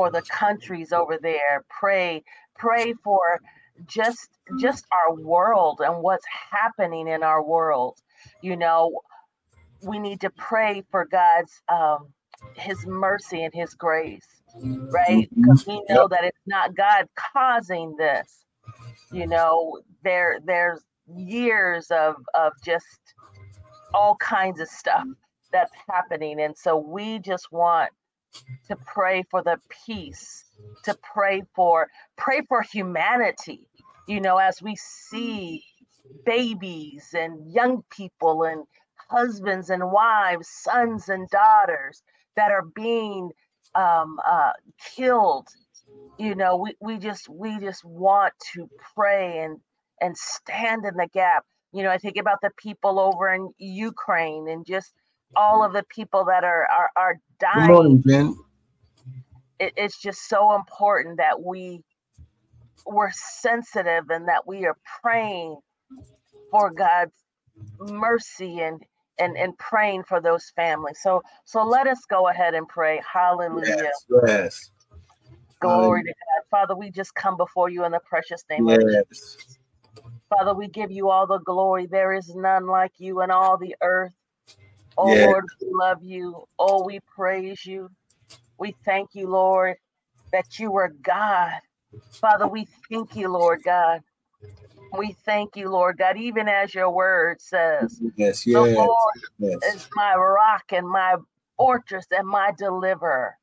for the countries over there. Pray, pray for just just our world and what's happening in our world. You know, we need to pray for God's um, His mercy and His grace, right? Because we know that it's not God causing this. You know, there there's years of of just all kinds of stuff that's happening, and so we just want to pray for the peace, to pray for pray for humanity. You know, as we see babies and young people and husbands and wives, sons and daughters that are being um, uh, killed. You know, we, we just we just want to pray and and stand in the gap. You know, I think about the people over in Ukraine and just all of the people that are are, are dying. Good morning, Jen. It, it's just so important that we we're sensitive and that we are praying for God's mercy and and and praying for those families. So so let us go ahead and pray. Hallelujah. Yes. yes. Glory to God. Father, we just come before you in the precious name yes. of Jesus. Father, we give you all the glory. There is none like you in all the earth. Oh yes. Lord, we love you. Oh, we praise you. We thank you, Lord, that you are God. Father, we thank you, Lord God, we thank you, Lord God, even as your word says. Yes, yes. The Lord yes. is my rock and my fortress and my deliverer,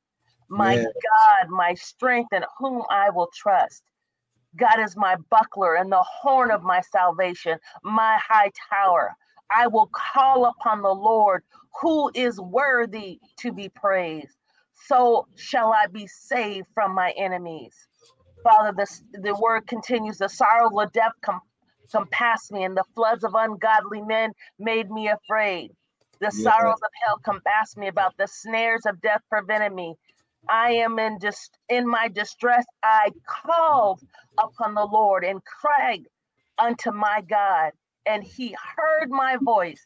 my yes. God, my strength, and whom I will trust. God is my buckler and the horn of my salvation, my high tower. I will call upon the Lord who is worthy to be praised. So shall I be saved from my enemies. Father, the, the word continues the sorrow of death com- compassed me, and the floods of ungodly men made me afraid. The yeah. sorrows of hell compassed me about, the snares of death prevented me. I am in just in my distress. I called upon the Lord and cried unto my God, and he heard my voice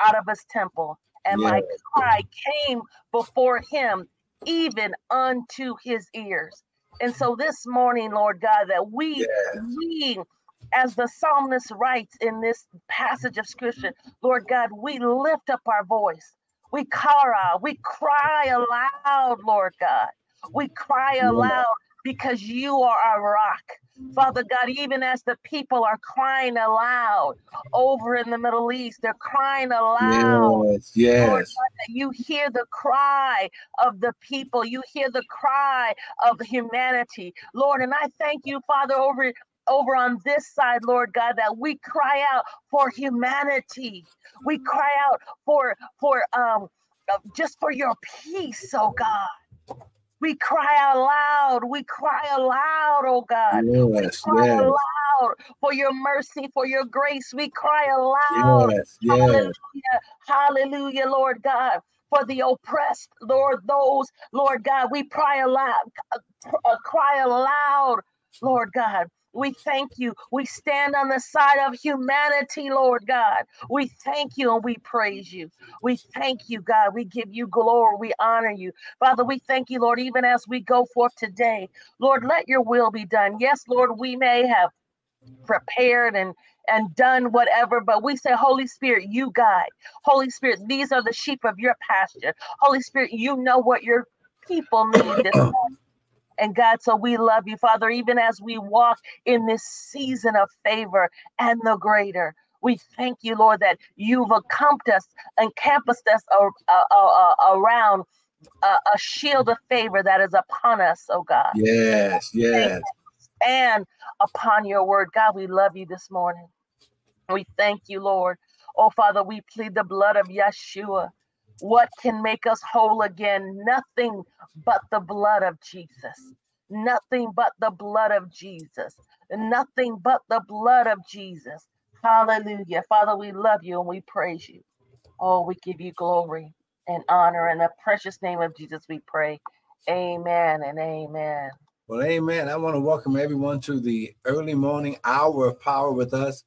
out of his temple, and yeah. my cry came before him, even unto his ears. And so this morning, Lord God, that we, yes. we, as the psalmist writes in this passage of scripture, Lord God, we lift up our voice. We cry out, uh, we cry aloud, Lord God. We cry aloud because you are our rock. Father God, even as the people are crying aloud over in the Middle East, they're crying aloud. Yes, yes. Lord you hear the cry of the people, you hear the cry of humanity, Lord. And I thank you, Father, over over on this side, Lord God, that we cry out for humanity. We cry out for for um just for your peace, oh God. We cry out loud. We cry aloud, oh God. Yes, we cry yes. aloud for your mercy, for your grace. We cry aloud. Yes, yes. Hallelujah. Hallelujah, Lord God. For the oppressed, Lord, those, Lord God, we cry aloud, uh, cry aloud, Lord God. We thank you. We stand on the side of humanity, Lord God. We thank you and we praise you. We thank you, God. We give you glory. We honor you. Father, we thank you, Lord, even as we go forth today. Lord, let your will be done. Yes, Lord, we may have prepared and and done whatever, but we say, Holy Spirit, you guide. Holy Spirit, these are the sheep of your pasture. Holy Spirit, you know what your people need this morning. And God, so we love you, Father, even as we walk in this season of favor and the greater. We thank you, Lord, that you've encamped us, encompassed us uh, uh, uh, around a shield of favor that is upon us, oh God. Yes, yes. And upon your word. God, we love you this morning. We thank you, Lord. Oh, Father, we plead the blood of Yeshua what can make us whole again? Nothing but the blood of Jesus. Nothing but the blood of Jesus. Nothing but the blood of Jesus. Hallelujah. Father, we love you and we praise you. Oh, we give you glory and honor. In the precious name of Jesus, we pray. Amen and amen. Well, amen. I want to welcome everyone to the early morning hour of power with us.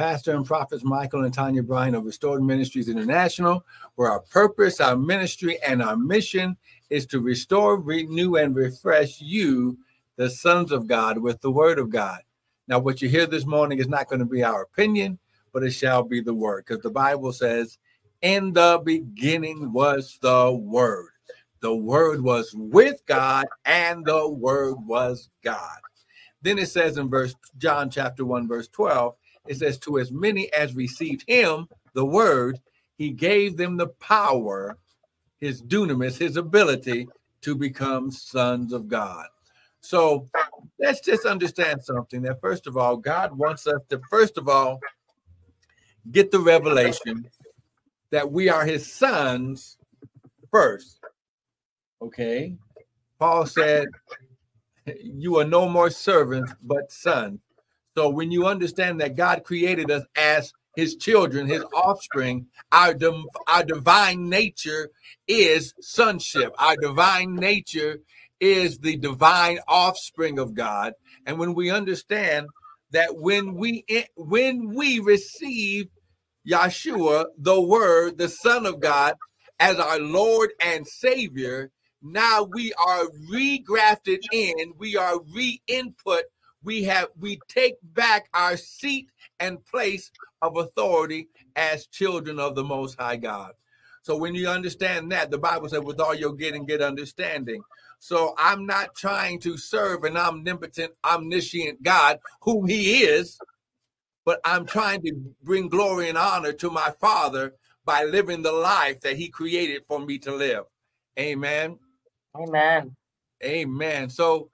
Pastor and Prophets Michael and Tanya Bryan of Restored Ministries International, where our purpose, our ministry, and our mission is to restore, renew, and refresh you, the sons of God, with the word of God. Now, what you hear this morning is not going to be our opinion, but it shall be the word, because the Bible says, In the beginning was the word. The word was with God, and the word was God. Then it says in verse John chapter 1, verse 12, it says, To as many as received him, the word, he gave them the power, his dunamis, his ability to become sons of God. So let's just understand something that first of all, God wants us to first of all get the revelation that we are his sons first. Okay. Paul said, You are no more servants, but sons. So when you understand that God created us as his children, his offspring, our, our divine nature is sonship. Our divine nature is the divine offspring of God. And when we understand that when we eh, when we receive Yeshua, the word, the Son of God, as our Lord and Savior, now we are regrafted in, we are re-input, we have we take back our seat and place of authority as children of the most high God. So when you understand that, the Bible said, with all your getting, get understanding. So I'm not trying to serve an omnipotent, omniscient God, whom he is, but I'm trying to bring glory and honor to my Father by living the life that he created for me to live. Amen. Amen. Amen. So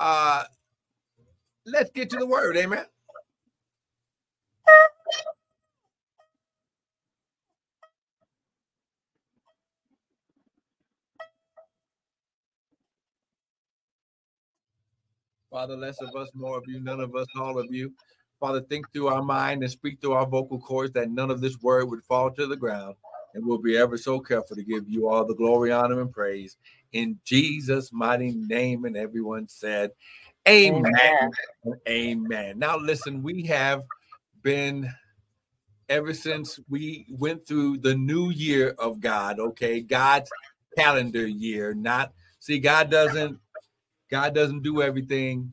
uh let's get to the word. Amen. Father, less of us, more of you, none of us, all of you. Father, think through our mind and speak through our vocal cords that none of this word would fall to the ground. And we'll be ever so careful to give you all the glory, honor, and praise in Jesus' mighty name. And everyone said, Amen. Amen. Amen. Now, listen, we have been ever since we went through the new year of God, okay? God's calendar year, not see, God doesn't God doesn't do everything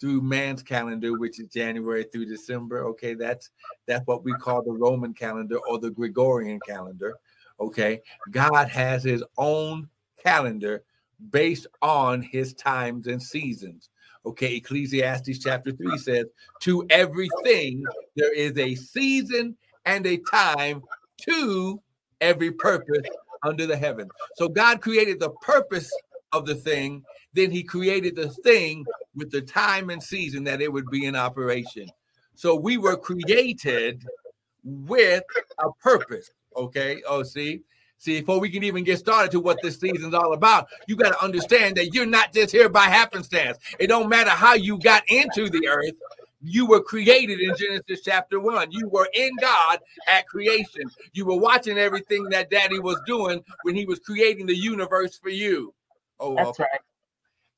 through man's calendar, which is January through December. Okay, that's that's what we call the Roman calendar or the Gregorian calendar. Okay, God has his own calendar based on his times and seasons. Okay, Ecclesiastes chapter 3 says, To everything there is a season and a time to every purpose under the heaven. So God created the purpose of the thing then he created the thing with the time and season that it would be in operation. So we were created with a purpose. Okay. Oh, see, see, before we can even get started to what this season's all about, you got to understand that you're not just here by happenstance. It don't matter how you got into the earth. You were created in Genesis chapter one. You were in God at creation. You were watching everything that daddy was doing when he was creating the universe for you. Oh, that's okay. right.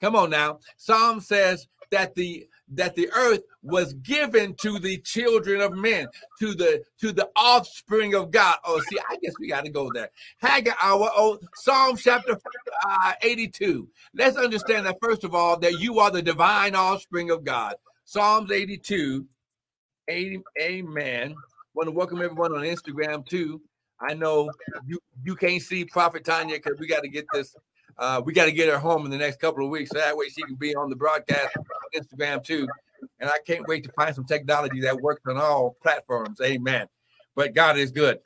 Come on now. Psalm says that the that the earth was given to the children of men, to the to the offspring of God. Oh, see, I guess we got to go there. Haggai, our oh, Psalm chapter uh, 82. Let's understand that first of all, that you are the divine offspring of God. Psalms 82. 80, amen. Want to welcome everyone on Instagram too. I know you you can't see Prophet Tanya because we got to get this uh, we got to get her home in the next couple of weeks. So that way she can be on the broadcast on Instagram too. And I can't wait to find some technology that works on all platforms. Amen. But God is good.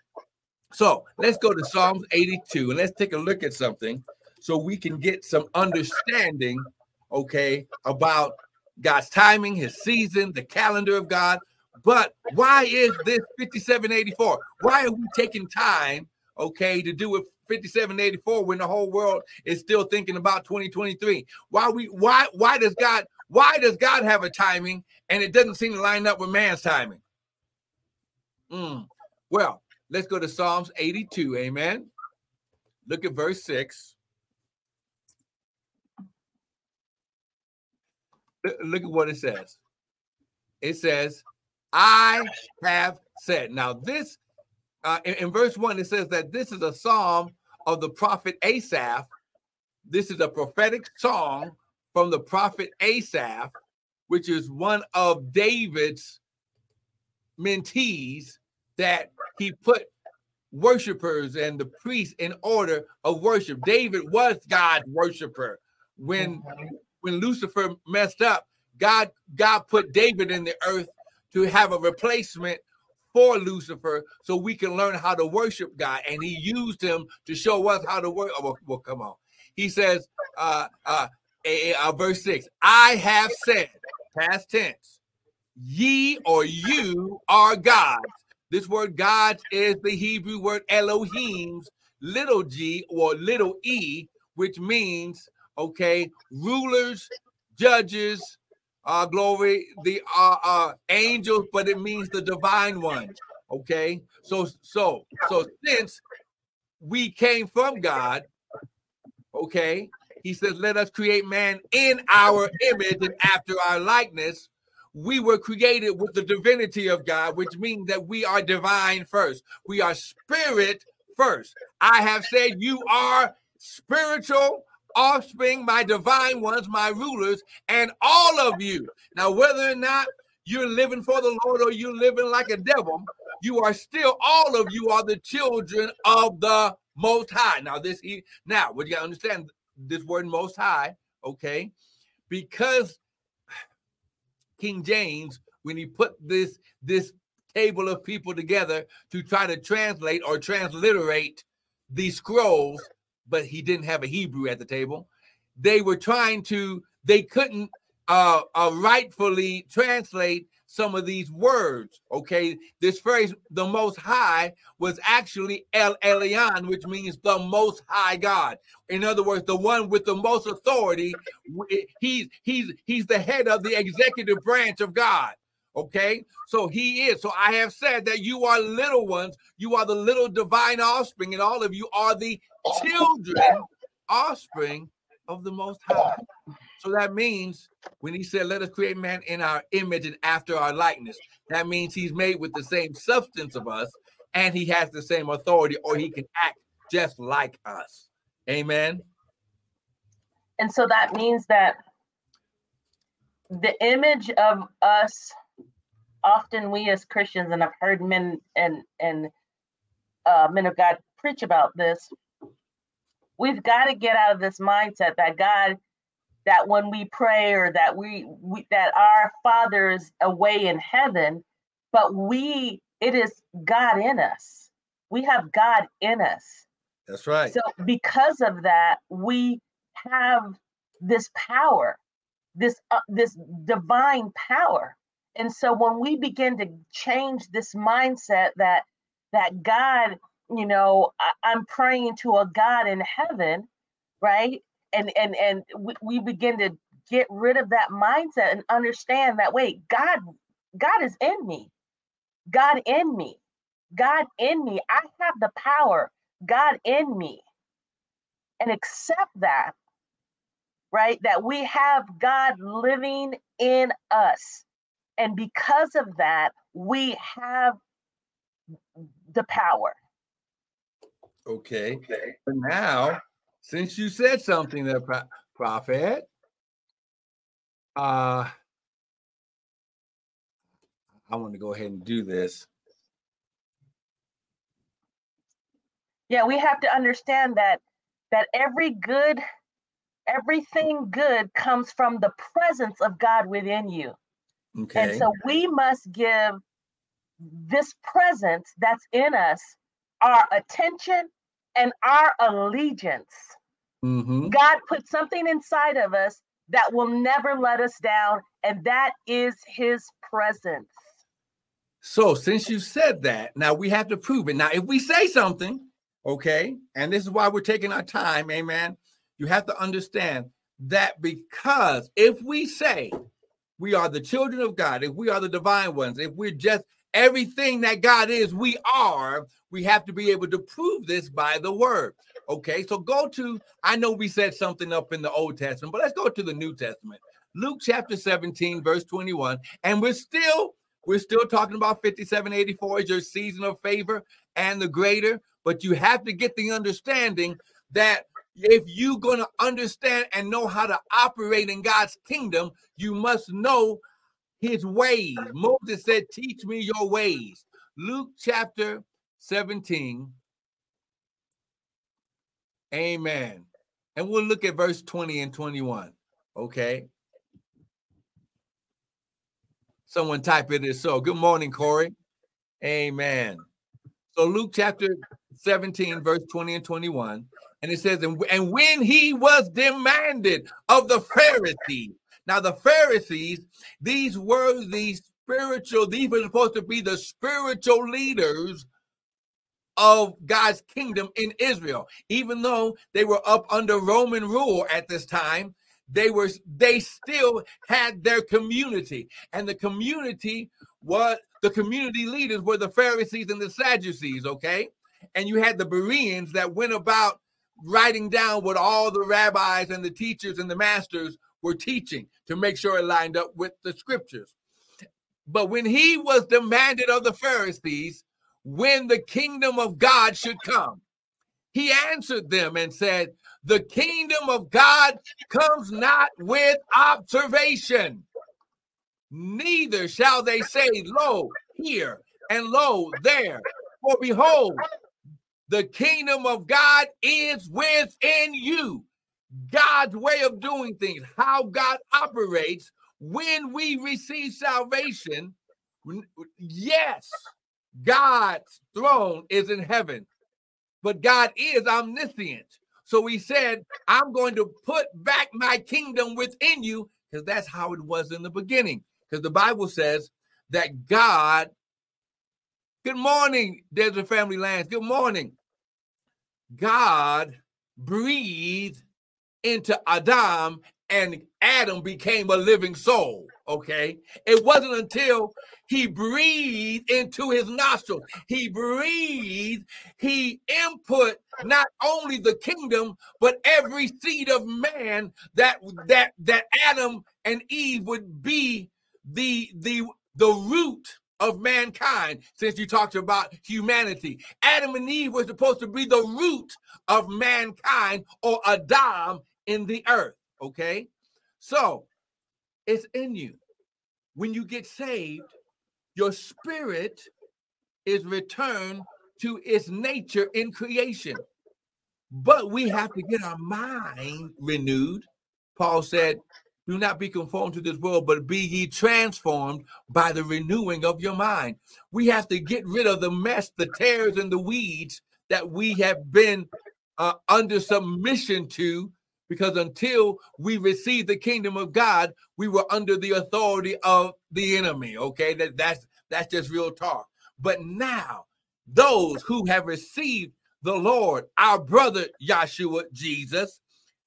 So let's go to Psalms 82 and let's take a look at something so we can get some understanding, okay, about God's timing, his season, the calendar of God. But why is this 5784? Why are we taking time, okay, to do it 5784 when the whole world is still thinking about 2023? Why we why why does God why does God have a timing and it doesn't seem to line up with man's timing? Mm. Well, let's go to Psalms 82. Amen. Look at verse 6. Look at what it says. It says, I have said. Now, this uh, in, in verse one, it says that this is a psalm of the prophet Asaph. This is a prophetic song from the prophet Asaph, which is one of David's mentees that he put worshipers and the priests in order of worship. David was God's worshiper. When when Lucifer messed up, God God put David in the earth to have a replacement for Lucifer so we can learn how to worship God. And he used him to show us how to work. Oh, well, well, come on. He says, uh, uh, uh, verse 6 I have said, past tense, ye or you are gods. This word gods is the Hebrew word Elohim's little g or little e, which means, okay, rulers, judges, uh, glory, the uh, uh, angels, but it means the divine ones. Okay, so so so since we came from God, okay, he says, "Let us create man in our image and after our likeness." We were created with the divinity of God, which means that we are divine first. We are spirit first. I have said you are spiritual offspring, my divine ones, my rulers, and all of you. Now, whether or not you're living for the Lord or you're living like a devil, you are still, all of you are the children of the Most High. Now, this, now, what you got to understand this word Most High, okay? Because King James, when he put this, this table of people together to try to translate or transliterate these scrolls, but he didn't have a Hebrew at the table. They were trying to, they couldn't uh, uh, rightfully translate some of these words. Okay, this phrase, the Most High, was actually El Elyon, which means the Most High God. In other words, the one with the most authority. He's he's he's the head of the executive branch of God. Okay, so he is. So I have said that you are little ones, you are the little divine offspring, and all of you are the children, offspring of the Most High. So that means when he said, Let us create man in our image and after our likeness, that means he's made with the same substance of us and he has the same authority, or he can act just like us. Amen. And so that means that the image of us often we as Christians, and I've heard men and and uh, men of God preach about this. We've got to get out of this mindset that God, that when we pray or that we, we that our Father is away in heaven, but we it is God in us. We have God in us. That's right. So because of that, we have this power, this uh, this divine power and so when we begin to change this mindset that that God, you know, I, am praying to a God in heaven, right? And and and we, we begin to get rid of that mindset and understand that wait, God, God is in me. God in me. God in me. I have the power. God in me. And accept that, right? That we have God living in us and because of that, we have the power. Okay. okay. But now, since you said something there, Prophet, uh, I want to go ahead and do this. Yeah, we have to understand that that every good, everything good comes from the presence of God within you. Okay. And so we must give this presence that's in us our attention and our allegiance. Mm-hmm. God put something inside of us that will never let us down, and that is his presence. So, since you said that, now we have to prove it. Now, if we say something, okay, and this is why we're taking our time, amen, you have to understand that because if we say we are the children of God, if we are the divine ones, if we're just everything that God is, we are, we have to be able to prove this by the word. Okay, so go to, I know we said something up in the Old Testament, but let's go to the New Testament. Luke chapter 17, verse 21. And we're still We're still talking about 5784 is your season of favor and the greater, but you have to get the understanding that if you're going to understand and know how to operate in God's kingdom, you must know his ways. Moses said, Teach me your ways. Luke chapter 17. Amen. And we'll look at verse 20 and 21. Okay. Someone type it as so. Good morning, Corey. Amen. So Luke chapter 17, verse 20 and 21. And it says, and, and when he was demanded of the Pharisees. Now, the Pharisees, these were the spiritual, these were supposed to be the spiritual leaders of God's kingdom in Israel. Even though they were up under Roman rule at this time, they were they still had their community and the community was the community leaders were the pharisees and the sadducees okay and you had the bereans that went about writing down what all the rabbis and the teachers and the masters were teaching to make sure it lined up with the scriptures but when he was demanded of the pharisees when the kingdom of god should come he answered them and said the kingdom of God comes not with observation. Neither shall they say, Lo, here, and lo, there. For behold, the kingdom of God is within you. God's way of doing things, how God operates when we receive salvation. Yes, God's throne is in heaven, but God is omniscient. So he said, I'm going to put back my kingdom within you because that's how it was in the beginning. Because the Bible says that God, good morning, Desert Family Lands, good morning. God breathed into Adam and Adam became a living soul. Okay. It wasn't until he breathed into his nostrils, he breathed, he input not only the kingdom, but every seed of man that that that Adam and Eve would be the the the root of mankind since you talked about humanity. Adam and Eve were supposed to be the root of mankind or Adam in the earth. Okay. So it's in you. When you get saved, your spirit is returned to its nature in creation. But we have to get our mind renewed. Paul said, Do not be conformed to this world, but be ye transformed by the renewing of your mind. We have to get rid of the mess, the tares, and the weeds that we have been uh, under submission to because until we receive the kingdom of God, we were under the authority of the enemy. Okay, that that's that's just real talk. But now, those who have received the Lord, our brother Yeshua Jesus,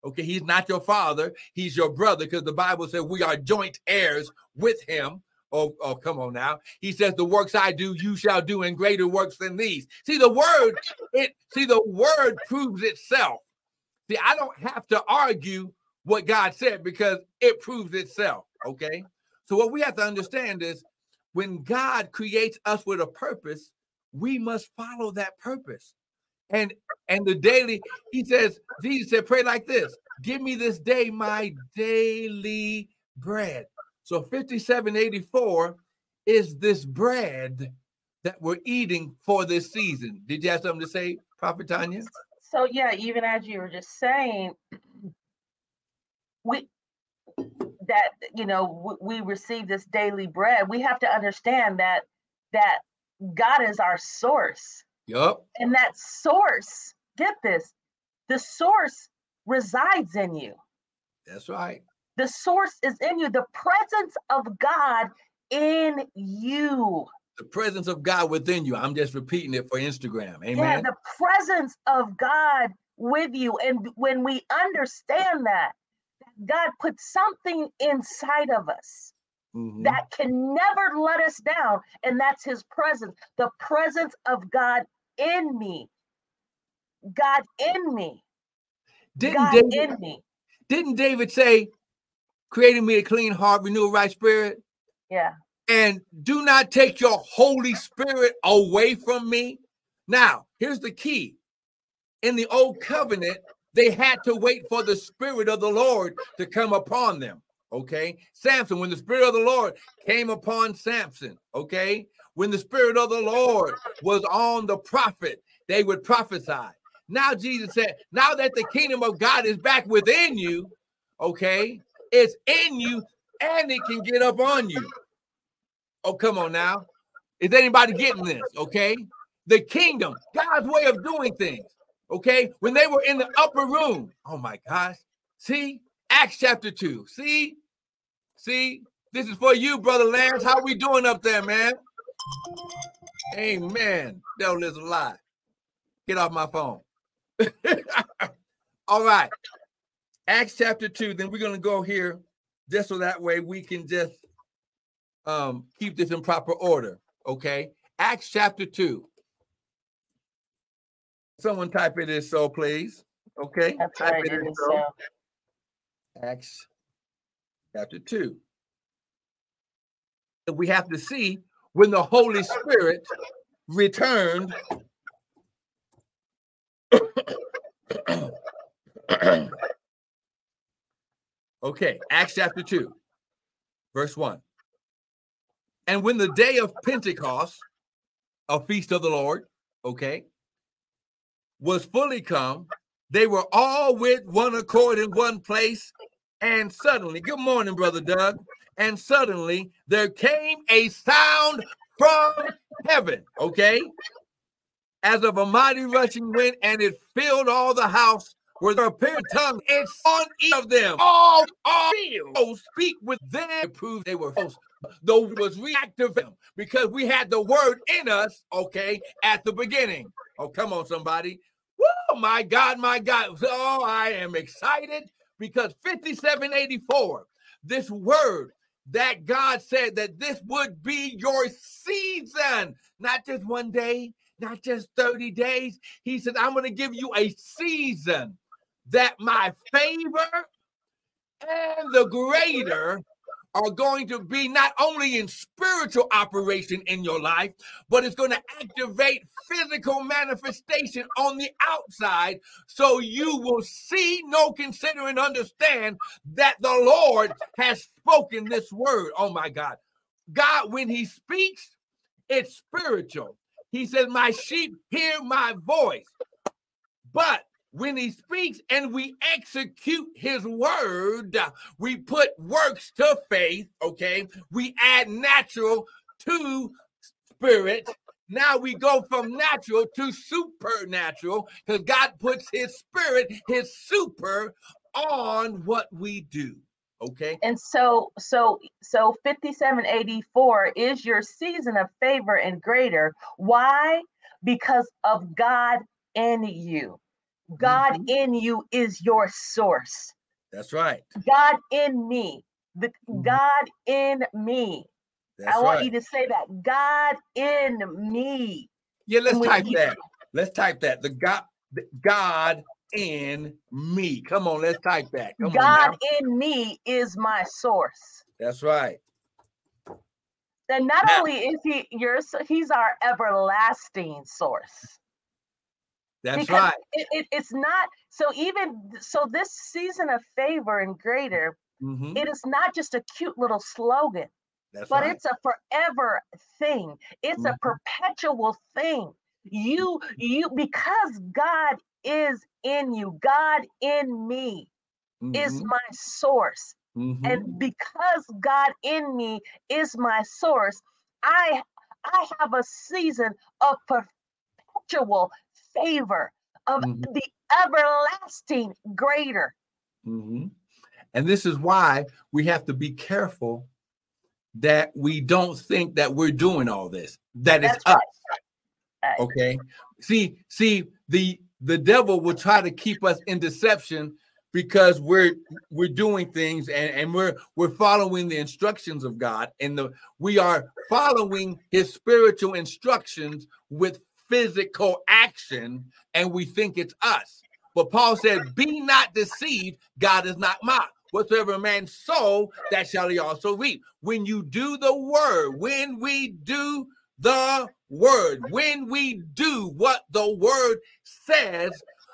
okay, he's not your father, he's your brother, because the Bible says we are joint heirs with him. Oh, oh, come on now. He says, The works I do, you shall do, and greater works than these. See, the word, it see, the word proves itself. See, I don't have to argue what God said because it proves itself. Okay. So, what we have to understand is when God creates us with a purpose, we must follow that purpose. And and the daily, he says, Jesus said, pray like this: give me this day my daily bread. So 5784 is this bread that we're eating for this season. Did you have something to say, Prophet Tanya? so yeah, even as you were just saying, we that you know we, we receive this daily bread. We have to understand that that God is our source. Yep. And that source, get this, the source resides in you. That's right. The source is in you. The presence of God in you the presence of God within you. I'm just repeating it for Instagram. Amen. Yeah, the presence of God with you. And when we understand that, God put something inside of us mm-hmm. that can never let us down, and that's His presence, the presence of God in me. God in me. Didn't God David, in me. Didn't David say, creating me a clean heart, renew a right spirit? Yeah. and do not take your Holy Spirit away from me. Now, here's the key in the old covenant, they had to wait for the Spirit of the Lord to come upon them. Okay. Samson, when the Spirit of the Lord came upon Samson, okay, when the Spirit of the Lord was on the prophet, they would prophesy. Now, Jesus said, now that the kingdom of God is back within you, okay, it's in you and it can get up on you. Oh, come on now. Is anybody getting this? Okay. The kingdom, God's way of doing things. Okay. When they were in the upper room. Oh my gosh. See, Acts chapter 2. See, see, this is for you, brother Lance. How we doing up there, man? Amen. Devil is a lie. Get off my phone. All right. Acts chapter 2. Then we're going to go here just so that way we can just um keep this in proper order. Okay. Acts chapter 2. Someone type it in so, please. Okay. That's type right. it in so. Acts chapter 2. We have to see when the Holy Spirit returned. okay, Acts chapter 2, verse 1. And when the day of Pentecost, a feast of the Lord, okay, was fully come, they were all with one accord in one place. And suddenly, good morning, Brother Doug. And suddenly there came a sound from heaven, okay, as of a mighty rushing wind, and it filled all the house where there appeared tongues. It's on each of them. All, all oh, speak with them. Prove they were hosts. Though it was reactive because we had the word in us, okay, at the beginning. Oh, come on, somebody. Oh my God, my God. Oh, I am excited because 5784, this word that God said that this would be your season, not just one day, not just 30 days. He said, I'm going to give you a season that my favor and the greater are going to be not only in spiritual operation in your life, but it's going to activate physical manifestation on the outside so you will see, know, consider, and understand that the Lord has spoken this word. Oh my God. God, when He speaks, it's spiritual. He says, My sheep hear my voice. But when he speaks and we execute his word, we put works to faith, okay? We add natural to spirit. Now we go from natural to supernatural because God puts his spirit, his super on what we do. Okay. And so, so, so 5784 is your season of favor and greater. Why? Because of God in you. God mm-hmm. in you is your source. That's right. God in me. The mm-hmm. God in me. That's I want right. you to say that. God in me. Yeah, let's type you, that. Let's type that. The God, the God in me. Come on, let's type that. Come God in me is my source. That's right. Then not now, only is he your he's our everlasting source. That's because right. It, it, it's not so even so this season of favor and greater, mm-hmm. it is not just a cute little slogan, That's but right. it's a forever thing. It's mm-hmm. a perpetual thing. You you because God is in you, God in me mm-hmm. is my source. And mm-hmm. because God in me is my source, I I have a season of perpetual favor of mm-hmm. the everlasting greater. Mm-hmm. And this is why we have to be careful that we don't think that we're doing all this, that it's us. Right. Okay. See, see, the the devil will try to keep us in deception because we're we're doing things and, and we're we're following the instructions of God and the we are following his spiritual instructions with physical action and we think it's us. But Paul said, Be not deceived, God is not mocked. whatsoever man sow, that shall he also reap. When you do the word, when we do the word, when we do what the word says,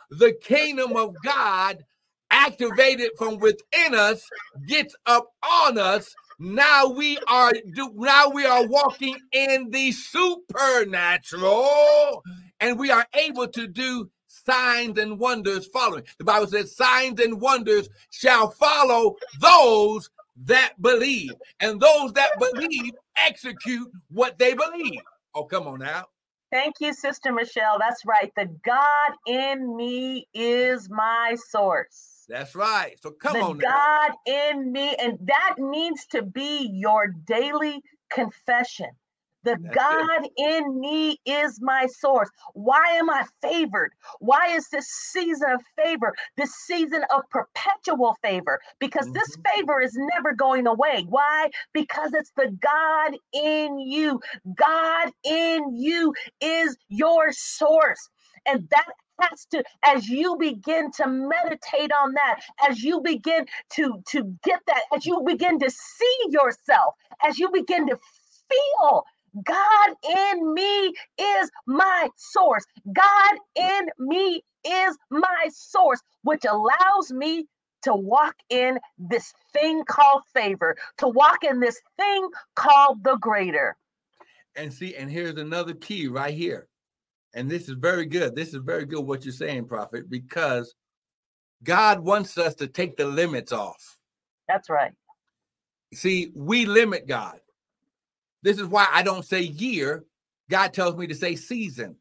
the kingdom of God activated from within us gets up on us now we are do now we are walking in the supernatural and we are able to do signs and wonders following. The Bible says signs and wonders shall follow those that believe. And those that believe execute what they believe. Oh, come on now. Thank you, Sister Michelle. That's right. The God in me is my source. That's right. So come the on. God in me. And that needs to be your daily confession. The That's God it. in me is my source. Why am I favored? Why is this season of favor, this season of perpetual favor? Because mm-hmm. this favor is never going away. Why? Because it's the God in you. God in you is your source. And that has to as you begin to meditate on that as you begin to to get that as you begin to see yourself as you begin to feel God in me is my source. God in me is my source, which allows me to walk in this thing called favor, to walk in this thing called the greater. And see, and here's another key right here. And this is very good. This is very good what you're saying, Prophet, because God wants us to take the limits off. That's right. See, we limit God. This is why I don't say year. God tells me to say season.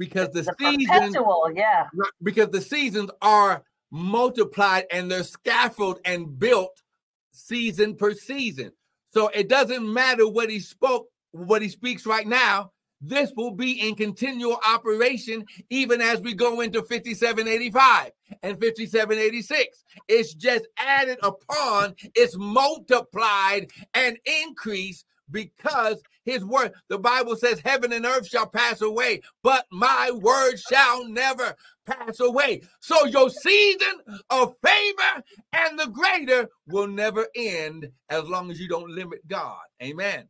Because the, the seasons, yeah. Because the seasons are multiplied and they're scaffolded and built season per season. So it doesn't matter what he spoke, what he speaks right now. This will be in continual operation even as we go into 5785 and 5786. It's just added upon, it's multiplied and increased because his word, the Bible says, heaven and earth shall pass away, but my word shall never pass away. So your season of favor and the greater will never end as long as you don't limit God. Amen.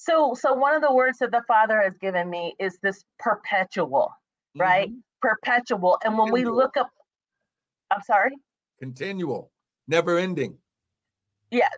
So, so one of the words that the Father has given me is this perpetual, right? Mm-hmm. Perpetual. And when Continual. we look up, I'm sorry? Continual, never ending yeah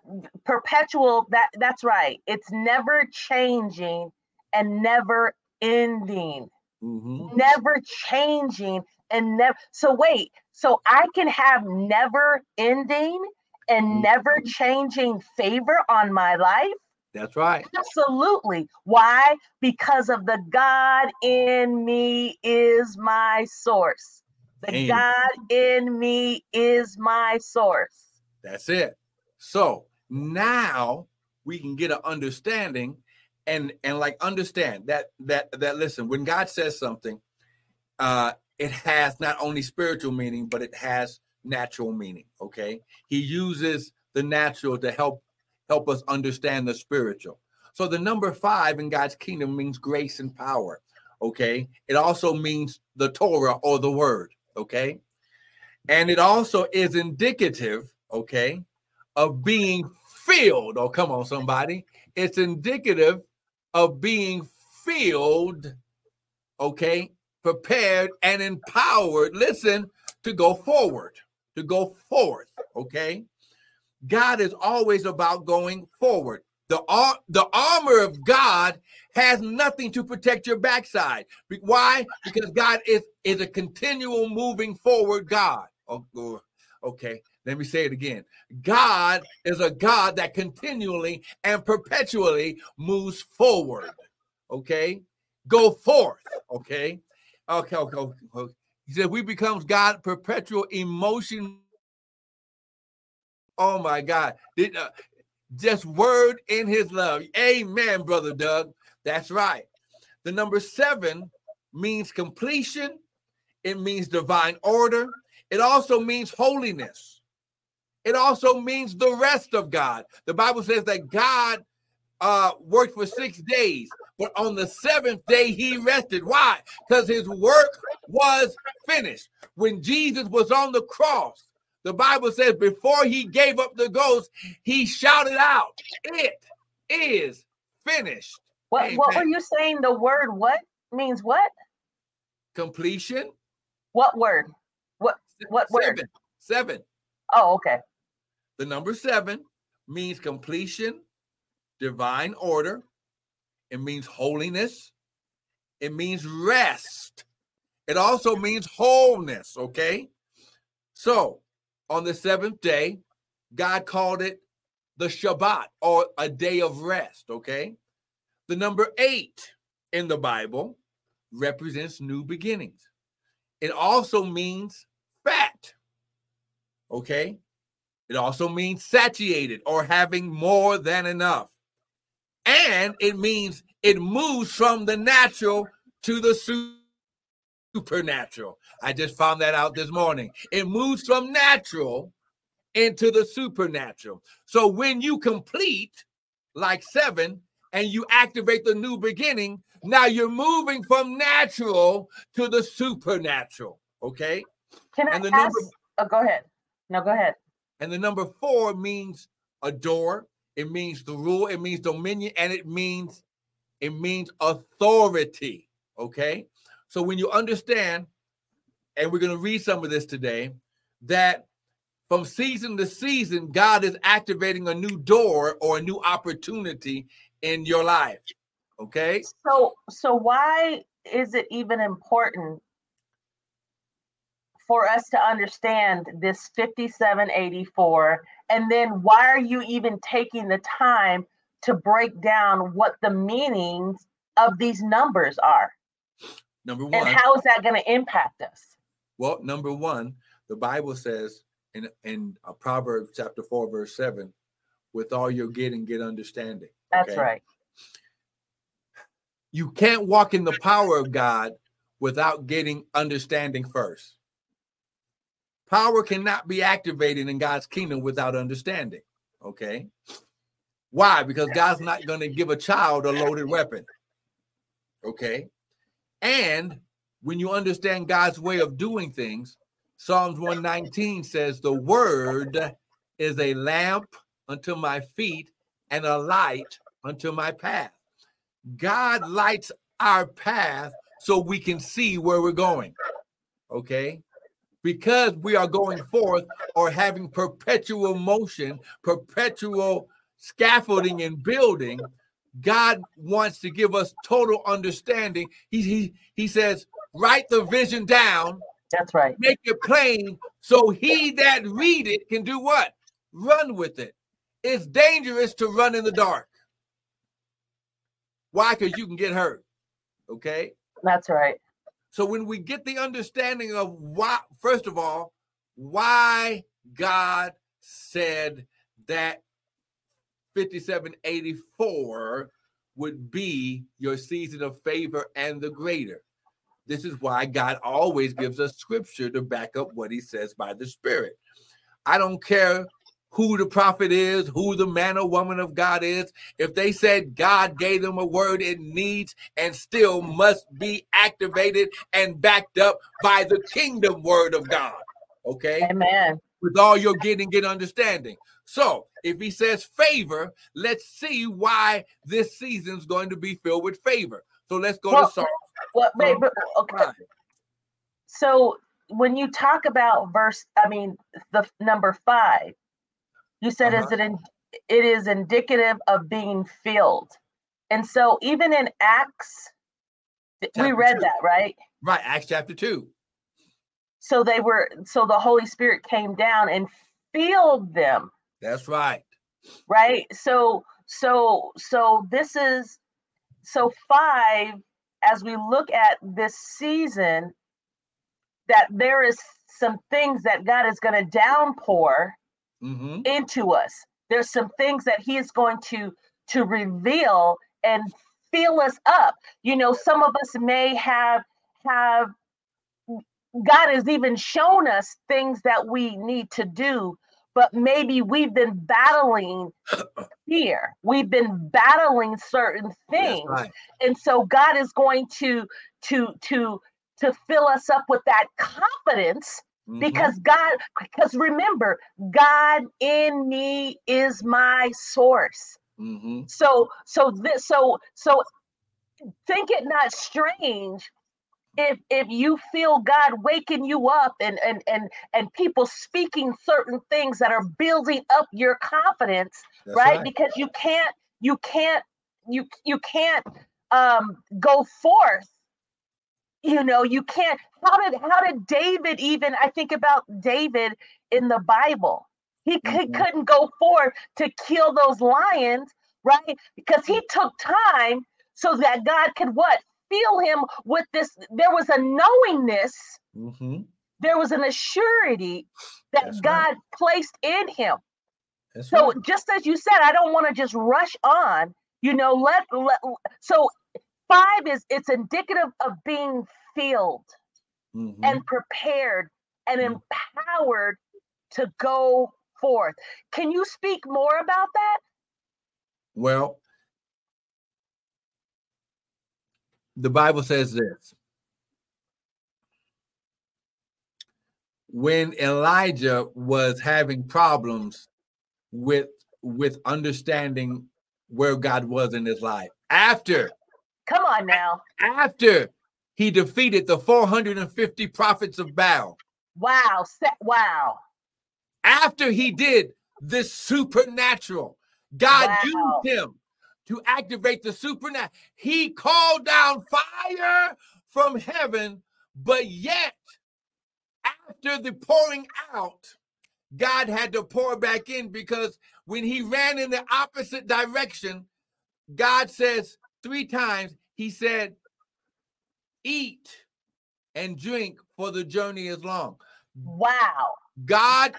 perpetual that that's right it's never changing and never ending mm-hmm. never changing and never so wait so i can have never ending and mm-hmm. never changing favor on my life that's right absolutely why because of the god in me is my source the Amen. god in me is my source that's it so now we can get an understanding and and like understand that that that listen, when God says something, uh it has not only spiritual meaning, but it has natural meaning. Okay. He uses the natural to help help us understand the spiritual. So the number five in God's kingdom means grace and power. Okay. It also means the Torah or the word. Okay. And it also is indicative, okay, of being filled. Oh, come on, somebody. It's indicative of being filled, okay, prepared and empowered. Listen, to go forward, to go forth, okay? God is always about going forward. The, ar- the armor of God has nothing to protect your backside. Why? Because God is, is a continual moving forward God. Oh, okay. Let me say it again. God is a God that continually and perpetually moves forward. Okay? Go forth. Okay? Okay, okay, okay. He said, we becomes God perpetual emotion. Oh my God. Uh, just word in his love. Amen, brother Doug. That's right. The number seven means completion, it means divine order, it also means holiness. It also means the rest of God. The Bible says that God uh, worked for six days, but on the seventh day he rested. Why? Because his work was finished. When Jesus was on the cross, The Bible says before he gave up the ghost, he shouted out, It is finished. What Amen. what were you saying? The word what means what? Completion. What word? What what seven. word? Seven. Oh, okay. The number seven means completion, divine order. It means holiness. It means rest. It also means wholeness. Okay. So on the seventh day, God called it the Shabbat or a day of rest. Okay. The number eight in the Bible represents new beginnings. It also means fat. Okay. It also means satiated or having more than enough. And it means it moves from the natural to the supernatural. I just found that out this morning. It moves from natural into the supernatural. So when you complete like seven and you activate the new beginning, now you're moving from natural to the supernatural. Okay. Can I and the ask? Number, oh, go ahead. No, go ahead. And the number four means adore. It means the rule. It means dominion, and it means it means authority. Okay. So when you understand, and we're going to read some of this today, that from season to season, God is activating a new door or a new opportunity in your life. Okay. So so why is it even important for us to understand this 5784 and then why are you even taking the time to break down what the meanings of these numbers are number one and how is that going to impact us well number one the bible says in in uh, proverbs chapter 4 verse 7 with all you're getting get understanding okay? that's right you can't walk in the power of god without getting understanding first Power cannot be activated in God's kingdom without understanding. Okay. Why? Because God's not going to give a child a loaded weapon. Okay. And when you understand God's way of doing things, Psalms 119 says, The word is a lamp unto my feet and a light unto my path. God lights our path so we can see where we're going. Okay because we are going forth or having perpetual motion, perpetual scaffolding and building, God wants to give us total understanding. He he he says, write the vision down. That's right. Make it plain so he that read it can do what? Run with it. It's dangerous to run in the dark. Why? Because you can get hurt. Okay. That's right. So when we get the understanding of why, first of all, why God said that 5784 would be your season of favor and the greater. This is why God always gives us scripture to back up what he says by the Spirit. I don't care who the prophet is, who the man or woman of God is. If they said God gave them a word, it needs and still must be activated and backed up by the kingdom word of God. Okay. Amen. With all your getting, get understanding. So if he says favor, let's see why this season's going to be filled with favor. So let's go well, to Psalm. Well, wait, but, okay. So when you talk about verse, I mean, the number five, you said uh-huh. is it in, it is indicative of being filled. And so even in Acts, chapter we read two. that, right? Right, Acts chapter 2. So they were so the Holy Spirit came down and filled them. That's right. Right? So so so this is so 5 as we look at this season that there is some things that God is going to downpour mm-hmm. into us. There's some things that he is going to to reveal and fill us up. You know, some of us may have have God has even shown us things that we need to do, but maybe we've been battling fear. We've been battling certain things. Right. And so God is going to to to to fill us up with that confidence Mm-hmm. Because God, because remember, God in me is my source. Mm-hmm. So, so this, so, so think it not strange if if you feel God waking you up and and and and people speaking certain things that are building up your confidence, right? right? Because you can't you can't you you can't um go forth you know you can't how did how did david even i think about david in the bible he mm-hmm. couldn't go forth to kill those lions right because he took time so that god could what fill him with this there was a knowingness mm-hmm. there was an assurity that That's god right. placed in him That's so right. just as you said i don't want to just rush on you know let, let so five is it's indicative of being filled mm-hmm. and prepared and mm-hmm. empowered to go forth. Can you speak more about that? Well, the Bible says this. When Elijah was having problems with with understanding where God was in his life, after Come on now. After he defeated the 450 prophets of Baal. Wow. Wow. After he did this supernatural, God wow. used him to activate the supernatural. He called down fire from heaven, but yet, after the pouring out, God had to pour back in because when he ran in the opposite direction, God says, three times, he said, Eat and drink, for the journey is long. Wow. God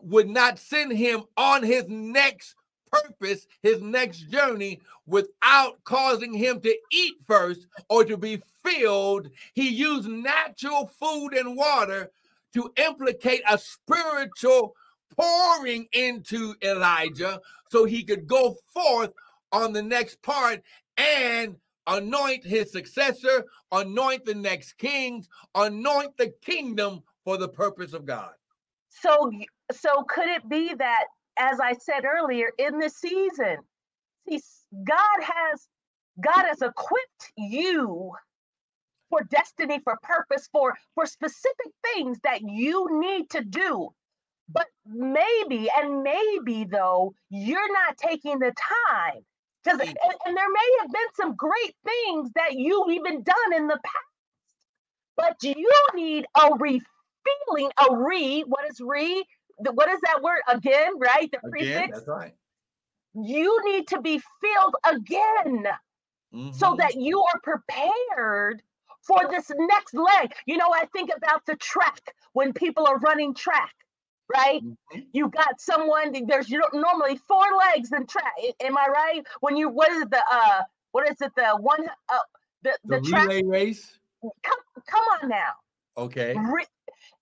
would not send him on his next purpose, his next journey, without causing him to eat first or to be filled. He used natural food and water to implicate a spiritual pouring into Elijah so he could go forth on the next part and anoint his successor, anoint the next kings, anoint the kingdom for the purpose of God. So, so could it be that, as I said earlier, in this season, see, God has God has equipped you for destiny, for purpose, for for specific things that you need to do. But maybe, and maybe though, you're not taking the time because and, and there may have been some great things that you've even done in the past, but you need a refilling, a re. What is re? What is that word again? Right, the again, That's right. You need to be filled again, mm-hmm. so that you are prepared for this next leg. You know, I think about the track when people are running track right? Mm-hmm. You got someone. There's normally four legs in track. Am I right? When you what is it, the uh what is it the one uh the the, the track race? Come come on now. Okay. Re-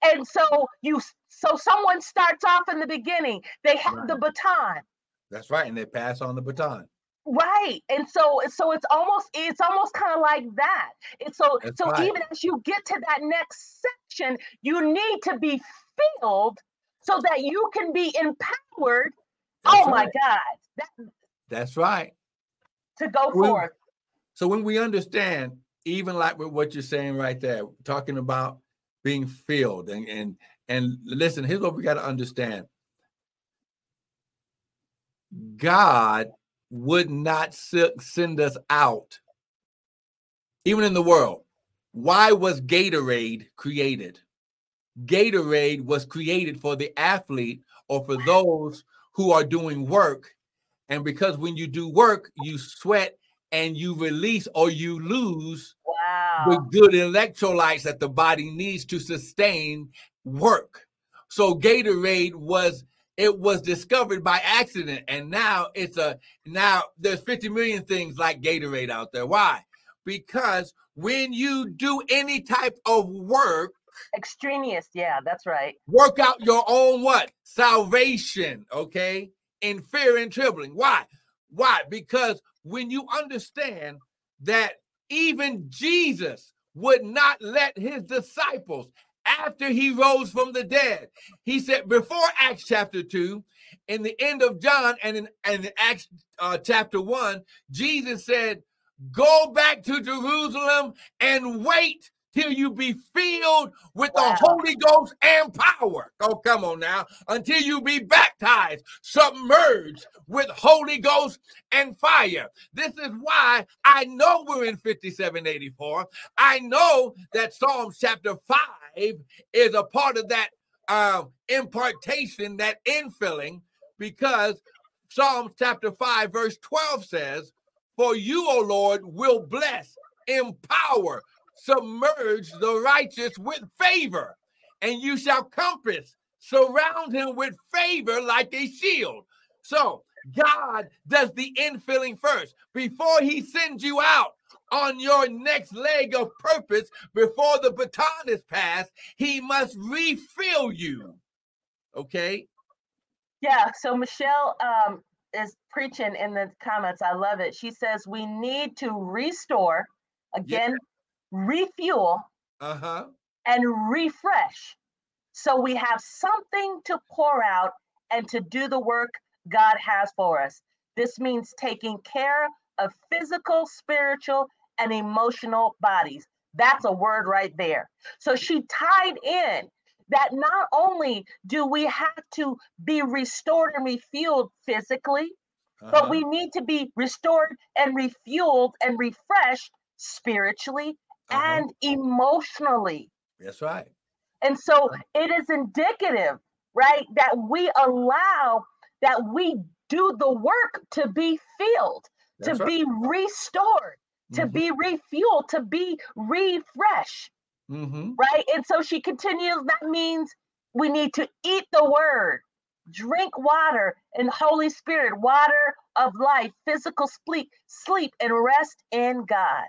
and so you so someone starts off in the beginning. They have right. the baton. That's right, and they pass on the baton. Right. And so so it's almost it's almost kind of like that. And so That's so right. even as you get to that next section, you need to be filled so that you can be empowered. That's oh right. my God. That, That's right. To go when, forth. So when we understand, even like with what you're saying right there, talking about being filled and and and listen, here's what we got to understand. God would not send us out, even in the world. Why was Gatorade created? Gatorade was created for the athlete or for those who are doing work. And because when you do work, you sweat and you release or you lose wow. the good electrolytes that the body needs to sustain work. So Gatorade was it was discovered by accident and now it's a now there's 50 million things like Gatorade out there. Why? Because when you do any type of work Extraneous. Yeah, that's right. Work out your own what? Salvation, okay? In fear and trembling. Why? Why? Because when you understand that even Jesus would not let his disciples after he rose from the dead. He said before Acts chapter 2, in the end of John and in, and in Acts uh, chapter 1, Jesus said, Go back to Jerusalem and wait till you be filled with wow. the Holy Ghost and power. Oh, come on now. Until you be baptized, submerged with Holy Ghost and fire. This is why I know we're in 5784. I know that Psalms chapter 5 is a part of that uh, impartation, that infilling, because Psalms chapter 5, verse 12 says, For you, O Lord, will bless, empower, submerge the righteous with favor, and you shall compass, surround him with favor like a shield. So God does the infilling first before he sends you out on your next leg of purpose before the baton is passed. He must refill you. Okay. Yeah. So Michelle um, is preaching in the comments. I love it. She says we need to restore again refuel, uh-huh. and refresh. So we have something to pour out and to do the work God has for us. This means taking care of physical, spiritual, and emotional bodies. That's a word right there. So she tied in that not only do we have to be restored and refueled physically, uh-huh. but we need to be restored and refueled and refreshed spiritually uh-huh. and emotionally. That's right. And so it is indicative, right, that we allow that we do the work to be filled, That's to right. be restored, to mm-hmm. be refueled, to be refreshed. Mm-hmm. Right. And so she continues, that means we need to eat the word, drink water and Holy Spirit, water of life, physical sleep, sleep, and rest in God.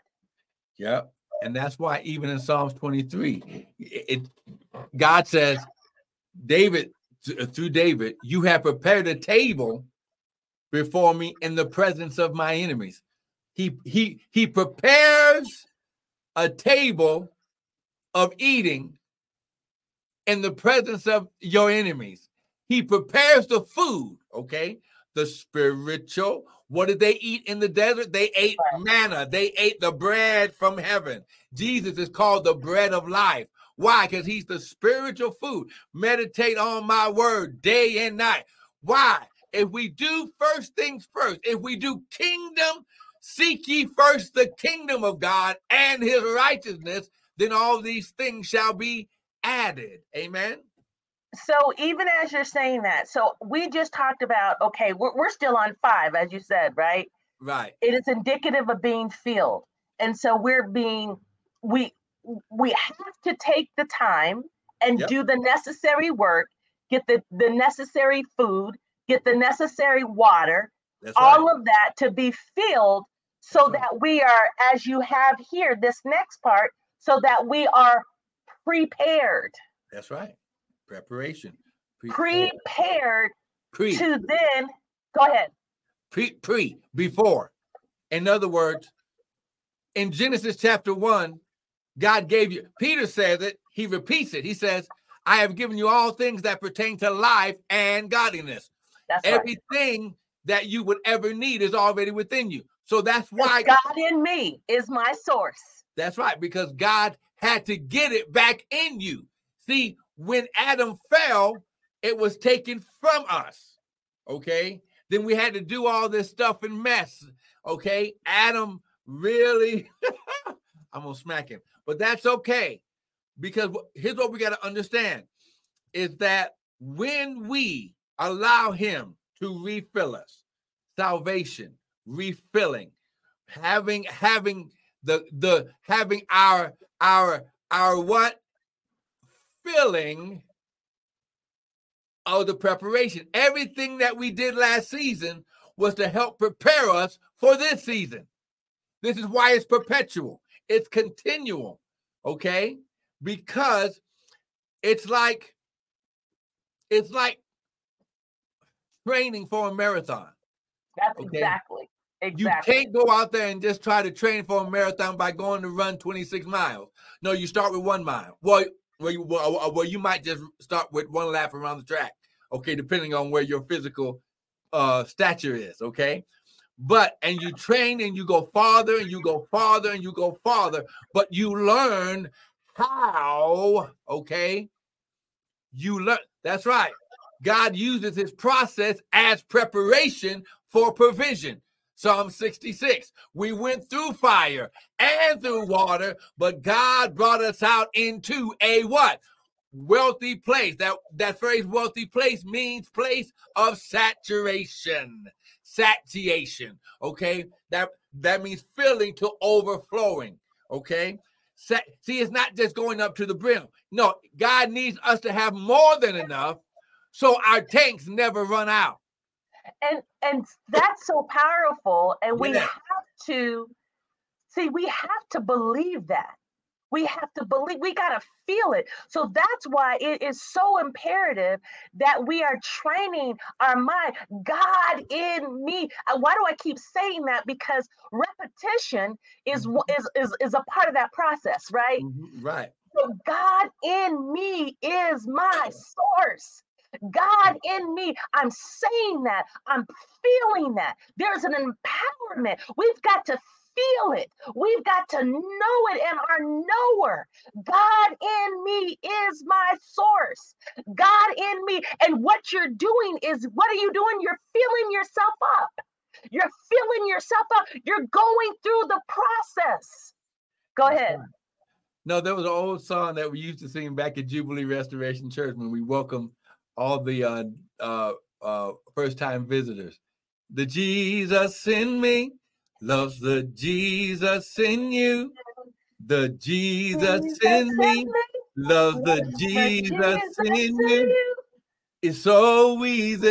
Yep. And that's why even in Psalms 23, it, God says, David, uh, through David, you have prepared a table before me in the presence of my enemies. He he he prepares a table of eating in the presence of your enemies. He prepares the food, okay? The spiritual, what did they eat in the desert? They ate manna. They ate the bread from heaven. Jesus is called the bread of life. Why? Because he's the spiritual food. Meditate on my word day and night. Why? If we do first things first, if we do kingdom, seek ye first the kingdom of God and his righteousness, then all these things shall be added. Amen so even as you're saying that, so we just talked about okay, we're, we're still on five, as you said, right? Right. It is indicative of being filled, and so we're being we we have to take the time and yep. do the necessary work, get the the necessary food, get the necessary water, That's all right. of that to be filled, so That's that right. we are, as you have here, this next part, so that we are prepared. That's right preparation. Prepared, prepared pre. to then go ahead. Pre pre before. In other words in genesis chapter 1 god gave you peter says it he repeats it. He says i have given you all things that pertain to life and godliness. That's everything right. that you would ever need is already within you. So that's why god in me is my source. That's right because god had to get it back in you. See when Adam fell, it was taken from us. Okay. Then we had to do all this stuff and mess. Okay. Adam really, I'm going to smack him, but that's okay. Because here's what we got to understand is that when we allow him to refill us, salvation, refilling, having, having the, the, having our, our, our what? Filling of the preparation. Everything that we did last season was to help prepare us for this season. This is why it's perpetual, it's continual, okay? Because it's like it's like training for a marathon. That's okay? exactly. Exactly. You can't go out there and just try to train for a marathon by going to run 26 miles. No, you start with one mile. Well, where you well, where you might just start with one lap around the track. Okay, depending on where your physical uh stature is. Okay. But and you train and you go farther and you go farther and you go farther, but you learn how, okay? You learn that's right. God uses his process as preparation for provision. Psalm 66. We went through fire and through water, but God brought us out into a what? Wealthy place. That that phrase wealthy place means place of saturation. Satiation. Okay? That that means filling to overflowing. Okay? See, it's not just going up to the brim. No, God needs us to have more than enough so our tanks never run out and and that's so powerful and we yeah. have to see we have to believe that. We have to believe we got to feel it. So that's why it is so imperative that we are training our mind god in me. Uh, why do i keep saying that? Because repetition is mm-hmm. is is, is a part of that process right? Mm-hmm. right. So god in me is my source God in me. I'm saying that. I'm feeling that. There's an empowerment. We've got to feel it. We've got to know it and our knower. God in me is my source. God in me. And what you're doing is what are you doing? You're filling yourself up. You're filling yourself up. You're going through the process. Go ahead. No, there was an old song that we used to sing back at Jubilee Restoration Church when we welcomed all the uh, uh, uh, first time visitors. The Jesus in me loves the Jesus in you. The Jesus in me loves the Jesus in you. It's so easy.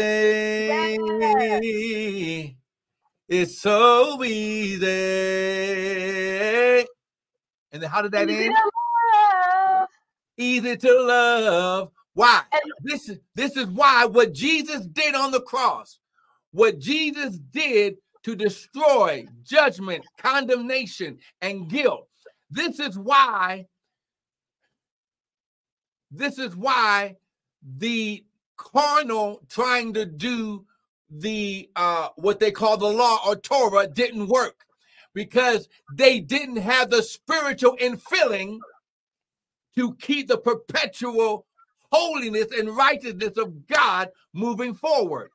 It's so easy. And then how did that easy end? Easy to love. Why? This is this is why what Jesus did on the cross, what Jesus did to destroy judgment, condemnation, and guilt. This is why this is why the carnal trying to do the uh what they call the law or Torah didn't work because they didn't have the spiritual infilling to keep the perpetual holiness and righteousness of God moving forward.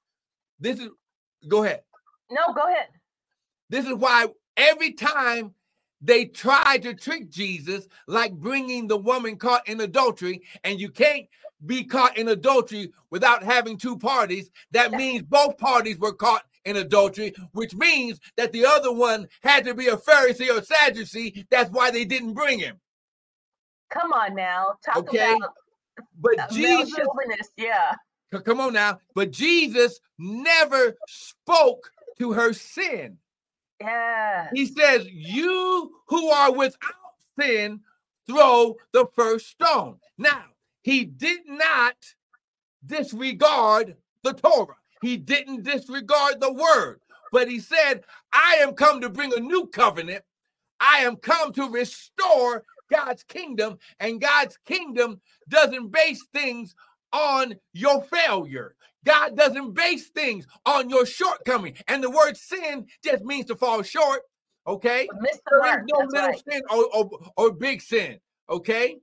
This is, go ahead. No, go ahead. This is why every time they try to trick Jesus, like bringing the woman caught in adultery, and you can't be caught in adultery without having two parties. That means both parties were caught in adultery, which means that the other one had to be a Pharisee or Sadducee. That's why they didn't bring him. Come on now, talk okay. about but Jesus, yeah. Come on now. But Jesus never spoke to her sin. Yeah. He says, You who are without sin, throw the first stone. Now, he did not disregard the Torah, he didn't disregard the word, but he said, I am come to bring a new covenant. I am come to restore God's kingdom, and God's kingdom doesn't base things on your failure. God doesn't base things on your shortcoming. And the word sin just means to fall short. Okay. There is no little right. sin or, or, or big sin. Okay.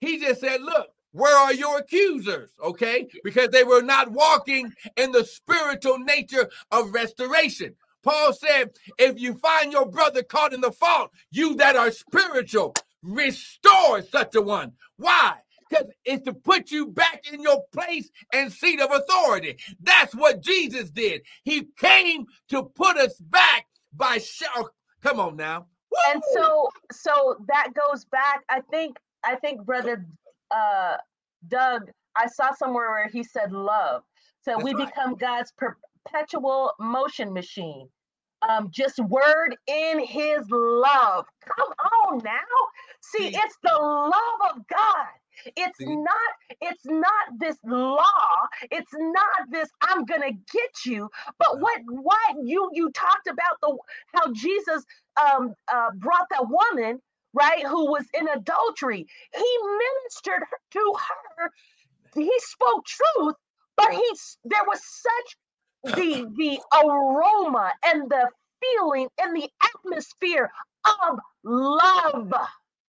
He just said, look, where are your accusers? Okay. Because they were not walking in the spiritual nature of restoration. Paul said, if you find your brother caught in the fault, you that are spiritual, restore such a one. Why? Because it's to put you back in your place and seat of authority. That's what Jesus did. He came to put us back by shout. Come on now. Woo! And so, so that goes back. I think, I think, brother uh, Doug, I saw somewhere where he said love. So That's we right. become God's perpetual motion machine um, just word in his love. Come on now. See, it's the love of God. It's See? not, it's not this law. It's not this, I'm gonna get you. But what what you you talked about the how Jesus um uh, brought that woman right, who was in adultery. He ministered to her. He spoke truth, but he's there was such the the aroma and the feeling and the atmosphere of love.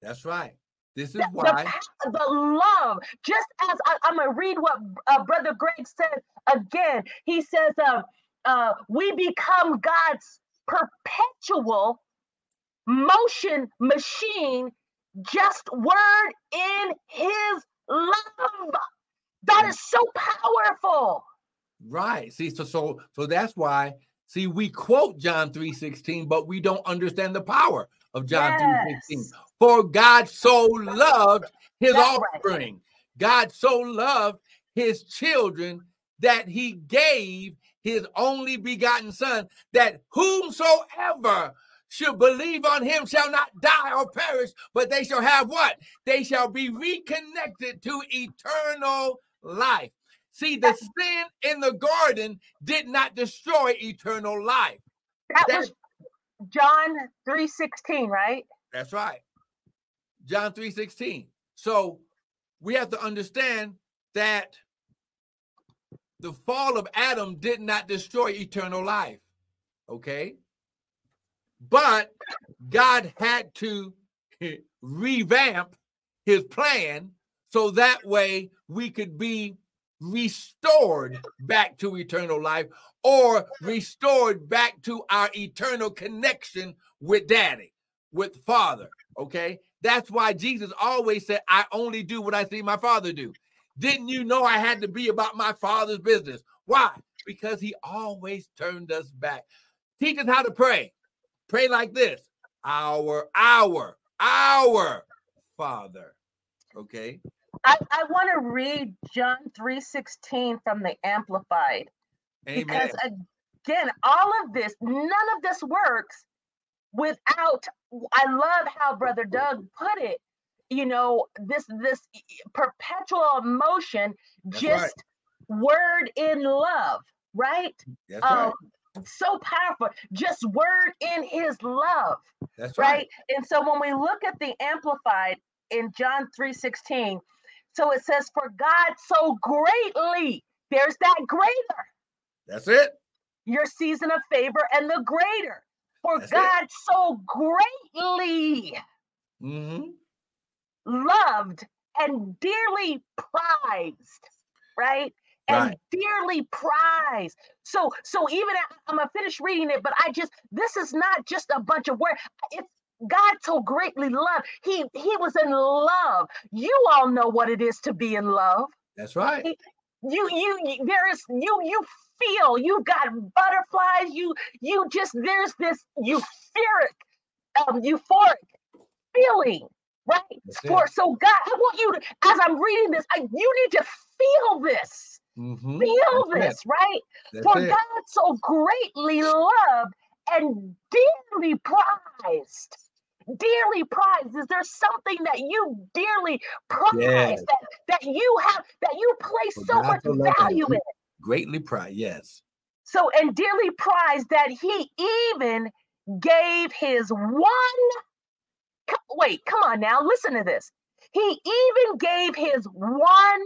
That's right. This is why the, the love. Just as I, am gonna read what uh, Brother Greg said again. He says, uh, uh, "We become God's perpetual motion machine. Just word in His love. That is so powerful." Right. See, so so so that's why. See, we quote John 3:16, but we don't understand the power of John yes. 3:16. For God so loved his offspring. God so loved his children that he gave his only begotten son that whomsoever should believe on him shall not die or perish, but they shall have what? They shall be reconnected to eternal life. See, the sin in the garden did not destroy eternal life. That, that was John 3:16, right? That's right. John 3:16. So we have to understand that the fall of Adam did not destroy eternal life. Okay? But God had to revamp his plan so that way we could be restored back to eternal life or restored back to our eternal connection with daddy, with father. Okay. That's why Jesus always said, I only do what I see my father do. Didn't you know I had to be about my father's business? Why? Because he always turned us back. Teach us how to pray. Pray like this Our, our, our Father. Okay. I, I want to read John 3:16 from the Amplified. Amen. Because again, all of this, none of this works without I love how brother Doug put it. You know, this this perpetual emotion, That's just right. word in love, right? That's um, right. So powerful, just word in his love. That's right. right. And so when we look at the amplified in John 3 16, so it says, For God so greatly, there's that greater. That's it. Your season of favor and the greater. For That's God it. so greatly mm-hmm. loved and dearly prized, right? And right. dearly prized. So, so even I'm gonna finish reading it, but I just this is not just a bunch of words. It's God so greatly loved. He he was in love. You all know what it is to be in love. That's right. You you there is you you feel you got butterflies you you just there's this euphoric um euphoric feeling right for so god i want you to as i'm reading this I, you need to feel this mm-hmm. feel That's this it. right That's for it. god so greatly loved and dearly prized dearly prized is there something that you dearly prize yes. that, that you have that you place so much value in greatly prized, yes. So, and dearly prized that he even gave his one. Wait, come on now, listen to this. He even gave his one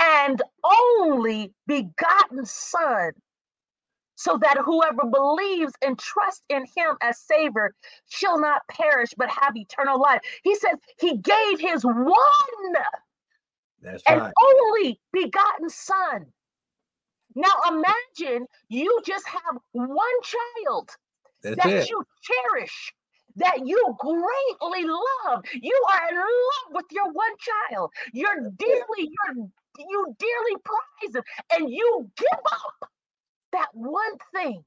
and only begotten son so that whoever believes and trusts in him as savior shall not perish but have eternal life he says he gave his one That's and right. only begotten son now imagine you just have one child That's that it. you cherish, that you greatly love. You are in love with your one child. You're dearly, you're you dearly prize him, and you give up that one thing.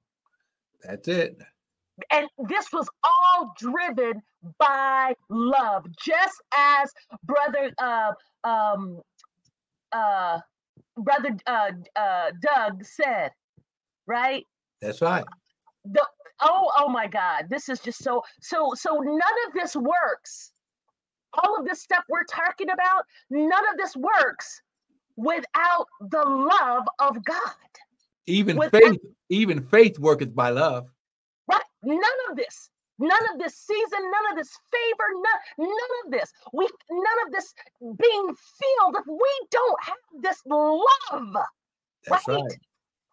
That's it. And this was all driven by love, just as brother uh, um, uh, brother uh, uh, Doug said, right? That's right. The oh oh my God, this is just so so so. None of this works. All of this stuff we're talking about, none of this works without the love of God. Even without, faith, even faith worketh by love. Right. None of this. none of this season, none of this favor, none, none of this. We none of this being filled if we don't have this love. That's right. right.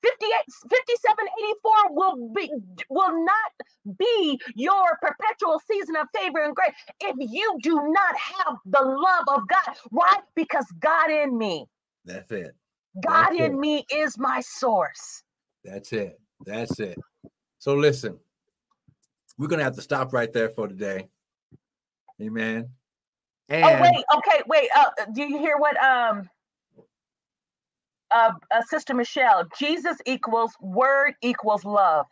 58 5784 will be will not be your perpetual season of favor and grace if you do not have the love of God. Why? Because God in me. That's it. God That's in it. me is my source. That's it. That's it. So listen, we're gonna have to stop right there for today. Amen. And oh wait, okay, wait. Uh, do you hear what um uh, uh Sister Michelle? Jesus equals word equals love,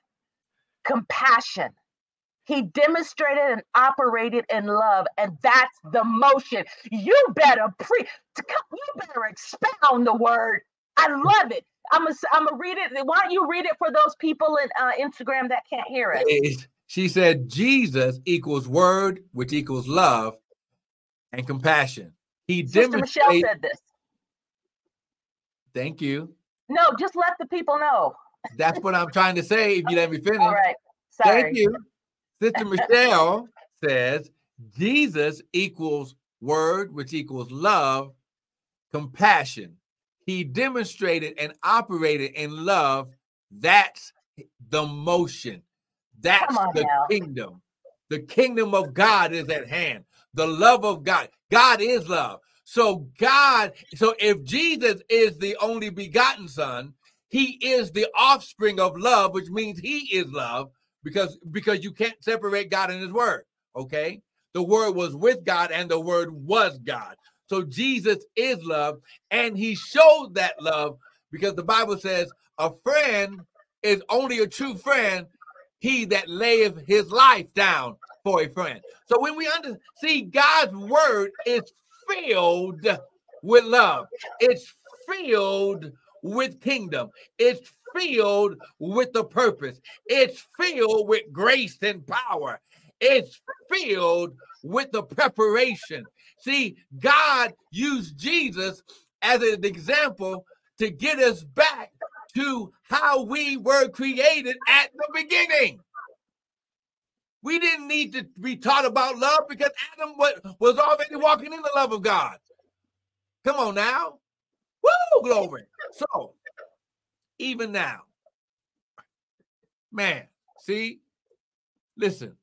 compassion. He demonstrated and operated in love, and that's the motion. You better pre, you better expound the word. I love it. I'm gonna I'm gonna read it. Why don't you read it for those people in uh, Instagram that can't hear it? She said Jesus equals word, which equals love and compassion. He Sister Michelle said this. Thank you. No, just let the people know. That's what I'm trying to say. If you let me finish. All right. Sorry. Thank you. Sister Michelle says Jesus equals word, which equals love, compassion, he demonstrated and operated in love. That's the motion. That's the now. kingdom. The kingdom of God is at hand. The love of God. God is love. So God, so if Jesus is the only begotten son, he is the offspring of love, which means he is love because because you can't separate God and his word, okay? The word was with God and the word was God. So Jesus is love, and he showed that love because the Bible says a friend is only a true friend he that layeth his life down for a friend. So when we under see God's word is filled with love, it's filled with kingdom, it's filled with the purpose, it's filled with grace and power, it's filled with the preparation, See, God used Jesus as an example to get us back to how we were created at the beginning. We didn't need to be taught about love because Adam was already walking in the love of God. Come on now. Woo, glory. So, even now, man, see, listen,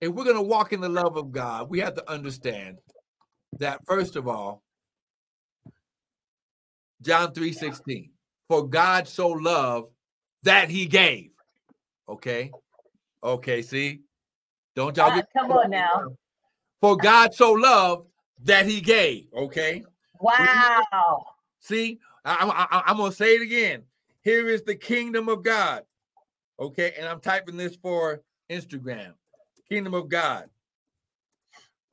if we're going to walk in the love of God, we have to understand that first of all, John 3 16, for God so loved that he gave. Okay. Okay. See, don't y'all get come on now. For God so loved that he gave. Okay. Wow. See, I, I, I'm to say it again. Here is the kingdom of God. Okay. And I'm typing this for Instagram. Kingdom of God.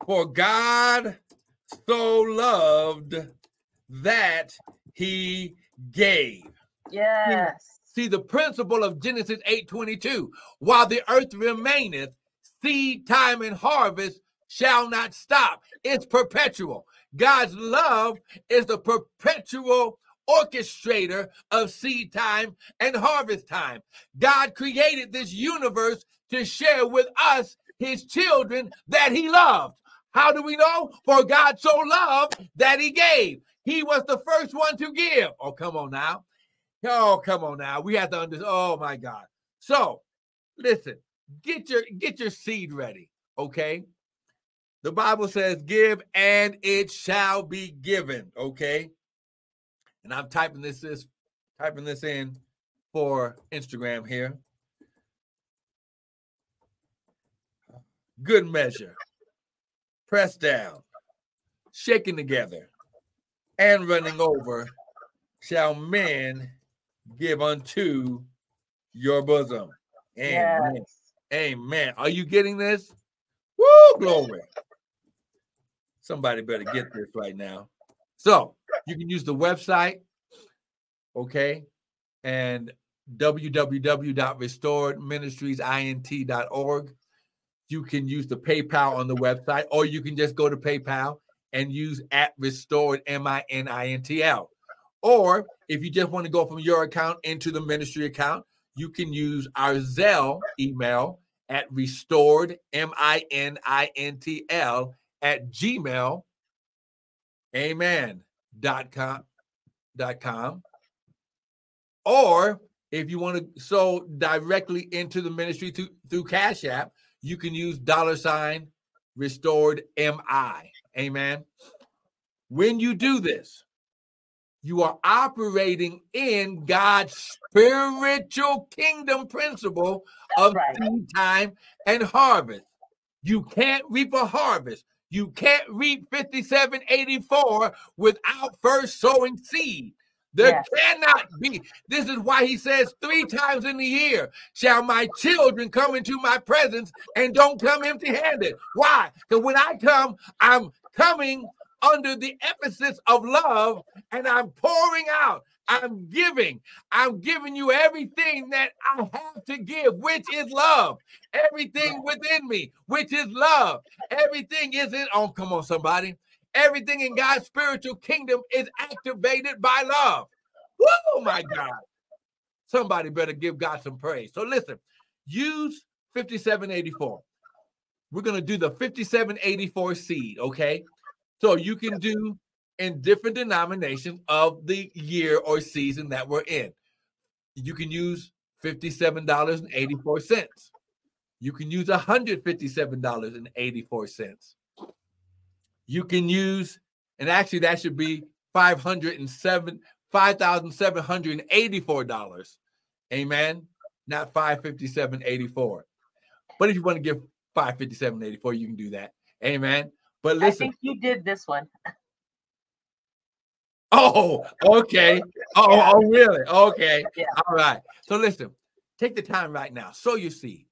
For God so loved that he gave. Yes. See, see the principle of Genesis 8:22. While the earth remaineth, seed time and harvest shall not stop. It's perpetual. God's love is the perpetual orchestrator of seed time and harvest time. God created this universe to share with us, his children, that he loved. How do we know? For God so loved that he gave. He was the first one to give. Oh, come on now. Oh, come on now. We have to understand. Oh my God. So listen, get your get your seed ready. Okay. The Bible says, give and it shall be given. Okay. And I'm typing this, this typing this in for Instagram here. Good measure pressed down, shaken together, and running over, shall men give unto your bosom. Amen. Yes. Amen. Are you getting this? Woo, glory. Somebody better get this right now. So you can use the website, okay, and www.restoredministriesint.org you can use the PayPal on the website, or you can just go to PayPal and use at restored M I N I N T L. Or if you just want to go from your account into the ministry account, you can use our Zelle email at restored, M I N I N T L, at gmail, amen, dot com, dot com. Or if you want to sow directly into the ministry through, through Cash App, you can use dollar sign restored MI. Amen. When you do this, you are operating in God's spiritual kingdom principle of right. seed time and harvest. You can't reap a harvest. You can't reap 5784 without first sowing seed. There yes. cannot be. This is why he says three times in the year shall my children come into my presence and don't come empty handed. Why? Because when I come, I'm coming under the emphasis of love and I'm pouring out. I'm giving. I'm giving you everything that I have to give, which is love. Everything within me, which is love. Everything is in. Oh, come on, somebody. Everything in God's spiritual kingdom is activated by love. Oh my God. Somebody better give God some praise. So listen, use 5784. We're going to do the 5784 seed, okay? So you can do in different denominations of the year or season that we're in. You can use $57.84. You can use $157.84 you can use, and actually that should be five hundred and seven, five thousand seven hundred and eighty-four dollars. Amen. Not five fifty-seven eighty-four. But if you want to give five fifty-seven eighty-four, you can do that. Amen. But listen, I think you did this one. Oh, okay. Oh, yeah. oh, really? Okay. Yeah. All right. So listen, take the time right now, sow your seed,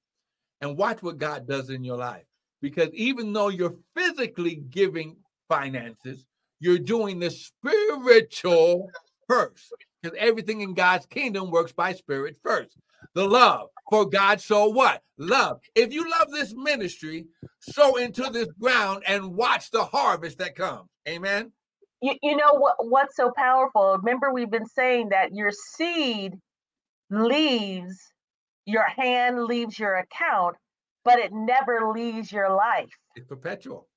and watch what God does in your life because even though you're physically giving finances, you're doing the spiritual first because everything in God's kingdom works by spirit first. The love for God, so what? Love. If you love this ministry, sow into this ground and watch the harvest that comes. Amen. You, you know what? What's so powerful? Remember, we've been saying that your seed leaves your hand, leaves your account, but it never leaves your life. It's perpetual.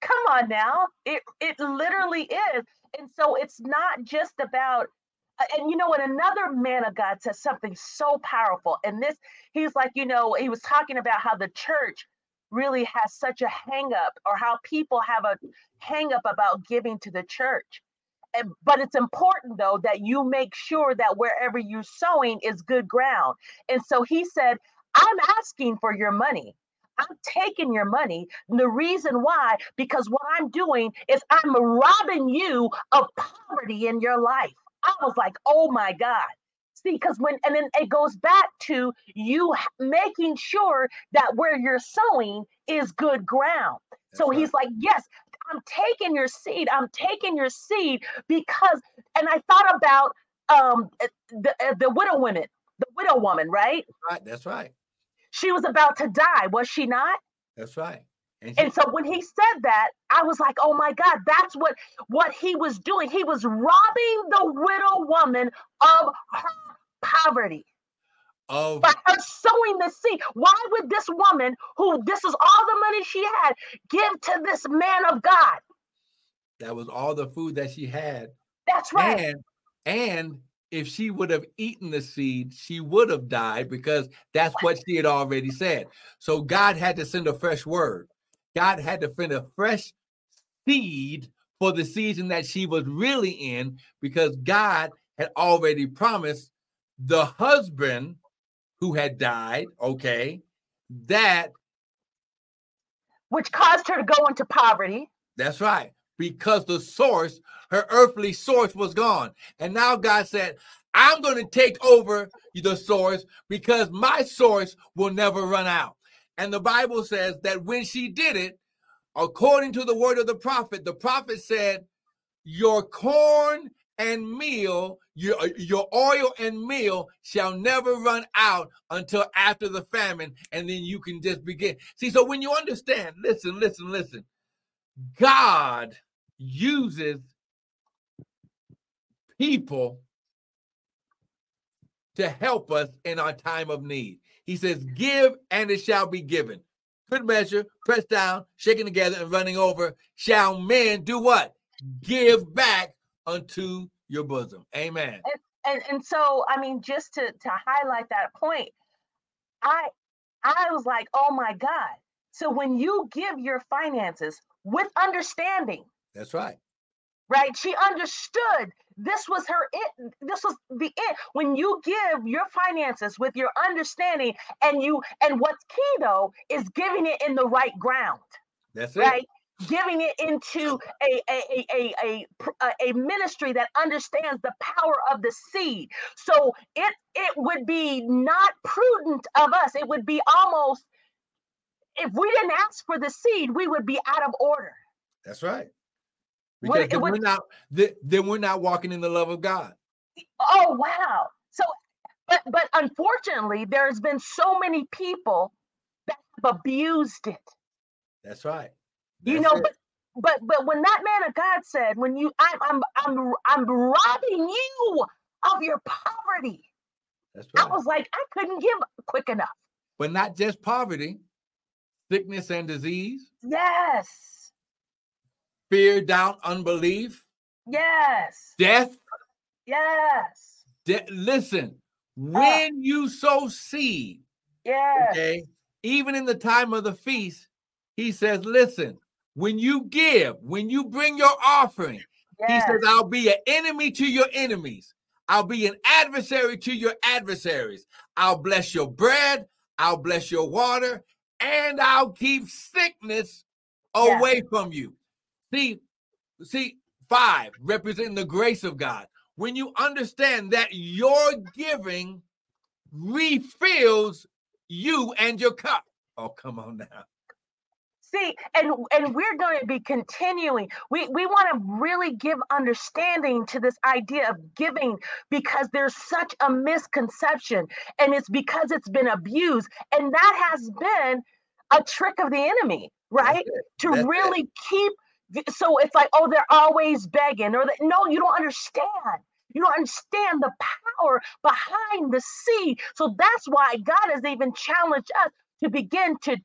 Come on now. It it literally is. And so it's not just about and you know what another man of God says something so powerful. And this he's like, you know, he was talking about how the church really has such a hang up or how people have a hang up about giving to the church. And, but it's important though that you make sure that wherever you're sowing is good ground. And so he said, I'm asking for your money. I'm taking your money. And the reason why, because what I'm doing is I'm robbing you of poverty in your life. I was like, oh my God. See, because when, and then it goes back to you making sure that where you're sowing is good ground. That's so right. he's like, yes, I'm taking your seed. I'm taking your seed because, and I thought about um the, the widow women, the widow woman, right? Right. That's right. She was about to die, was she not? That's right. And, and, so when he said that, I was like, "Oh my God, that's what what he was doing. He was robbing the widow woman of her poverty." Of by her sowing the seed. Why would this woman, who this is all the money she had, give to this man of God? That was all the food that she had. That's right. And and if she would have eaten the seed, she would have died because that's what she had already said. So God had to send a fresh word. God had to send a fresh seed for the season that she was really in because God had already promised the husband who had died, okay, that which caused her to go into poverty. That's right because the source, her earthly source, was gone. And now God said, I'm going to take over the source because my source will never run out. And the Bible says that when she did it, according to the word of the prophet, the prophet said, Your corn and meal, your, your oil and meal shall never run out until after the famine, and then you can just begin. See, so when you understand, listen, listen, listen. God uses people to help us in our time of need. He says, Give and it shall be given. Good measure, pressed down, shaken together, and running over, shall men do what? Give back unto your bosom. Amen. And, and, so, I mean, just to, to highlight that point, I I was like, oh my God. So when you give your finances with understanding, that's right. Right? She understood this was her it this was the it when you give your finances with your understanding and you and what's key though is giving it in the right ground that's right it. giving it into a a, a a a a ministry that understands the power of the seed so it it would be not prudent of us it would be almost if we didn't ask for the seed we would be out of order that's right because then, we're not then we're not walking in the love of God. Oh wow! So, but but unfortunately, there's been so many people that have abused it. That's right. That's you know, it. but but but when that man of God said, "When you, I'm I'm I'm I'm robbing you of your poverty," That's right. I was like, I couldn't give quick enough. But not just poverty, sickness and disease. Yes fear, doubt, unbelief. Yes. Death. Yes. De- listen, when uh, you sow seed, yes. okay, even in the time of the feast, he says, listen, when you give, when you bring your offering, yes. he says, I'll be an enemy to your enemies. I'll be an adversary to your adversaries. I'll bless your bread, I'll bless your water, and I'll keep sickness away from you. See, see, five representing the grace of God. When you understand that your giving refills you and your cup. Oh, come on now. See, and and we're going to be continuing. We we want to really give understanding to this idea of giving because there's such a misconception, and it's because it's been abused, and that has been a trick of the enemy, right? To That's really it. keep so it's like, oh, they're always begging, or that no, you don't understand. You don't understand the power behind the seed. So that's why God has even challenged us to begin to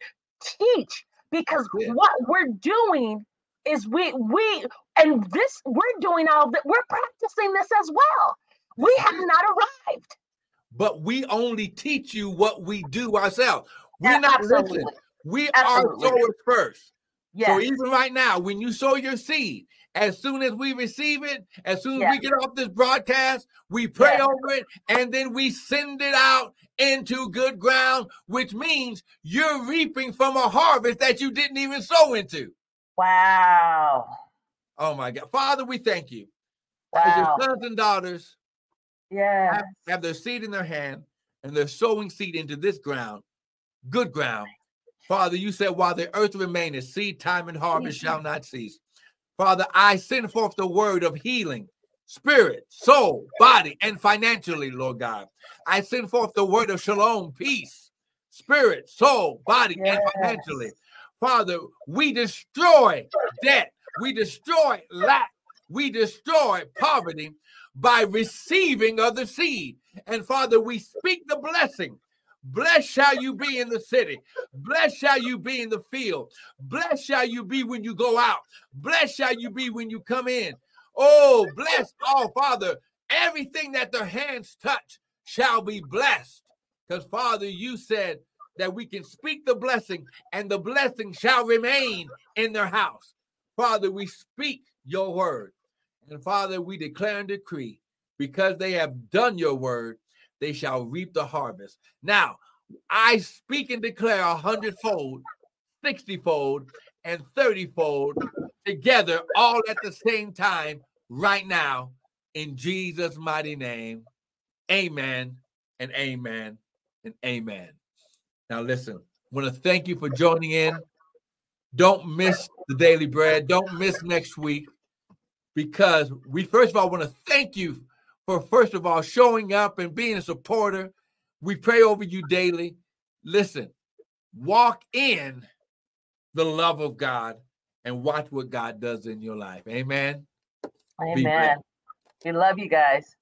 teach because what we're doing is we we and this we're doing all that we're practicing this as well. We have not arrived. But we only teach you what we do ourselves. We're yeah, not listening. We absolutely. are sowers first. Yes. So even right now, when you sow your seed, as soon as we receive it, as soon as yes. we get off this broadcast, we pray yes. over it and then we send it out into good ground, which means you're reaping from a harvest that you didn't even sow into. Wow. Oh my God. Father, we thank you. Wow. As your sons and daughters yeah. have, have their seed in their hand and they're sowing seed into this ground, good ground Father, you said, while the earth remaineth, seed time and harvest shall not cease. Father, I send forth the word of healing, spirit, soul, body, and financially, Lord God. I send forth the word of shalom, peace, spirit, soul, body, yes. and financially. Father, we destroy debt, we destroy lack, we destroy poverty by receiving of the seed. And Father, we speak the blessing Blessed shall you be in the city. Blessed shall you be in the field. Blessed shall you be when you go out. Blessed shall you be when you come in. Oh, bless, oh, Father, everything that their hands touch shall be blessed. Because, Father, you said that we can speak the blessing and the blessing shall remain in their house. Father, we speak your word. And, Father, we declare and decree because they have done your word they shall reap the harvest. Now, I speak and declare a hundredfold, sixtyfold, and thirtyfold together all at the same time right now in Jesus' mighty name. Amen and amen and amen. Now, listen, I want to thank you for joining in. Don't miss the daily bread. Don't miss next week because we, first of all, want to thank you for first of all showing up and being a supporter. We pray over you daily. Listen, walk in the love of God and watch what God does in your life. Amen. Amen. We love you guys.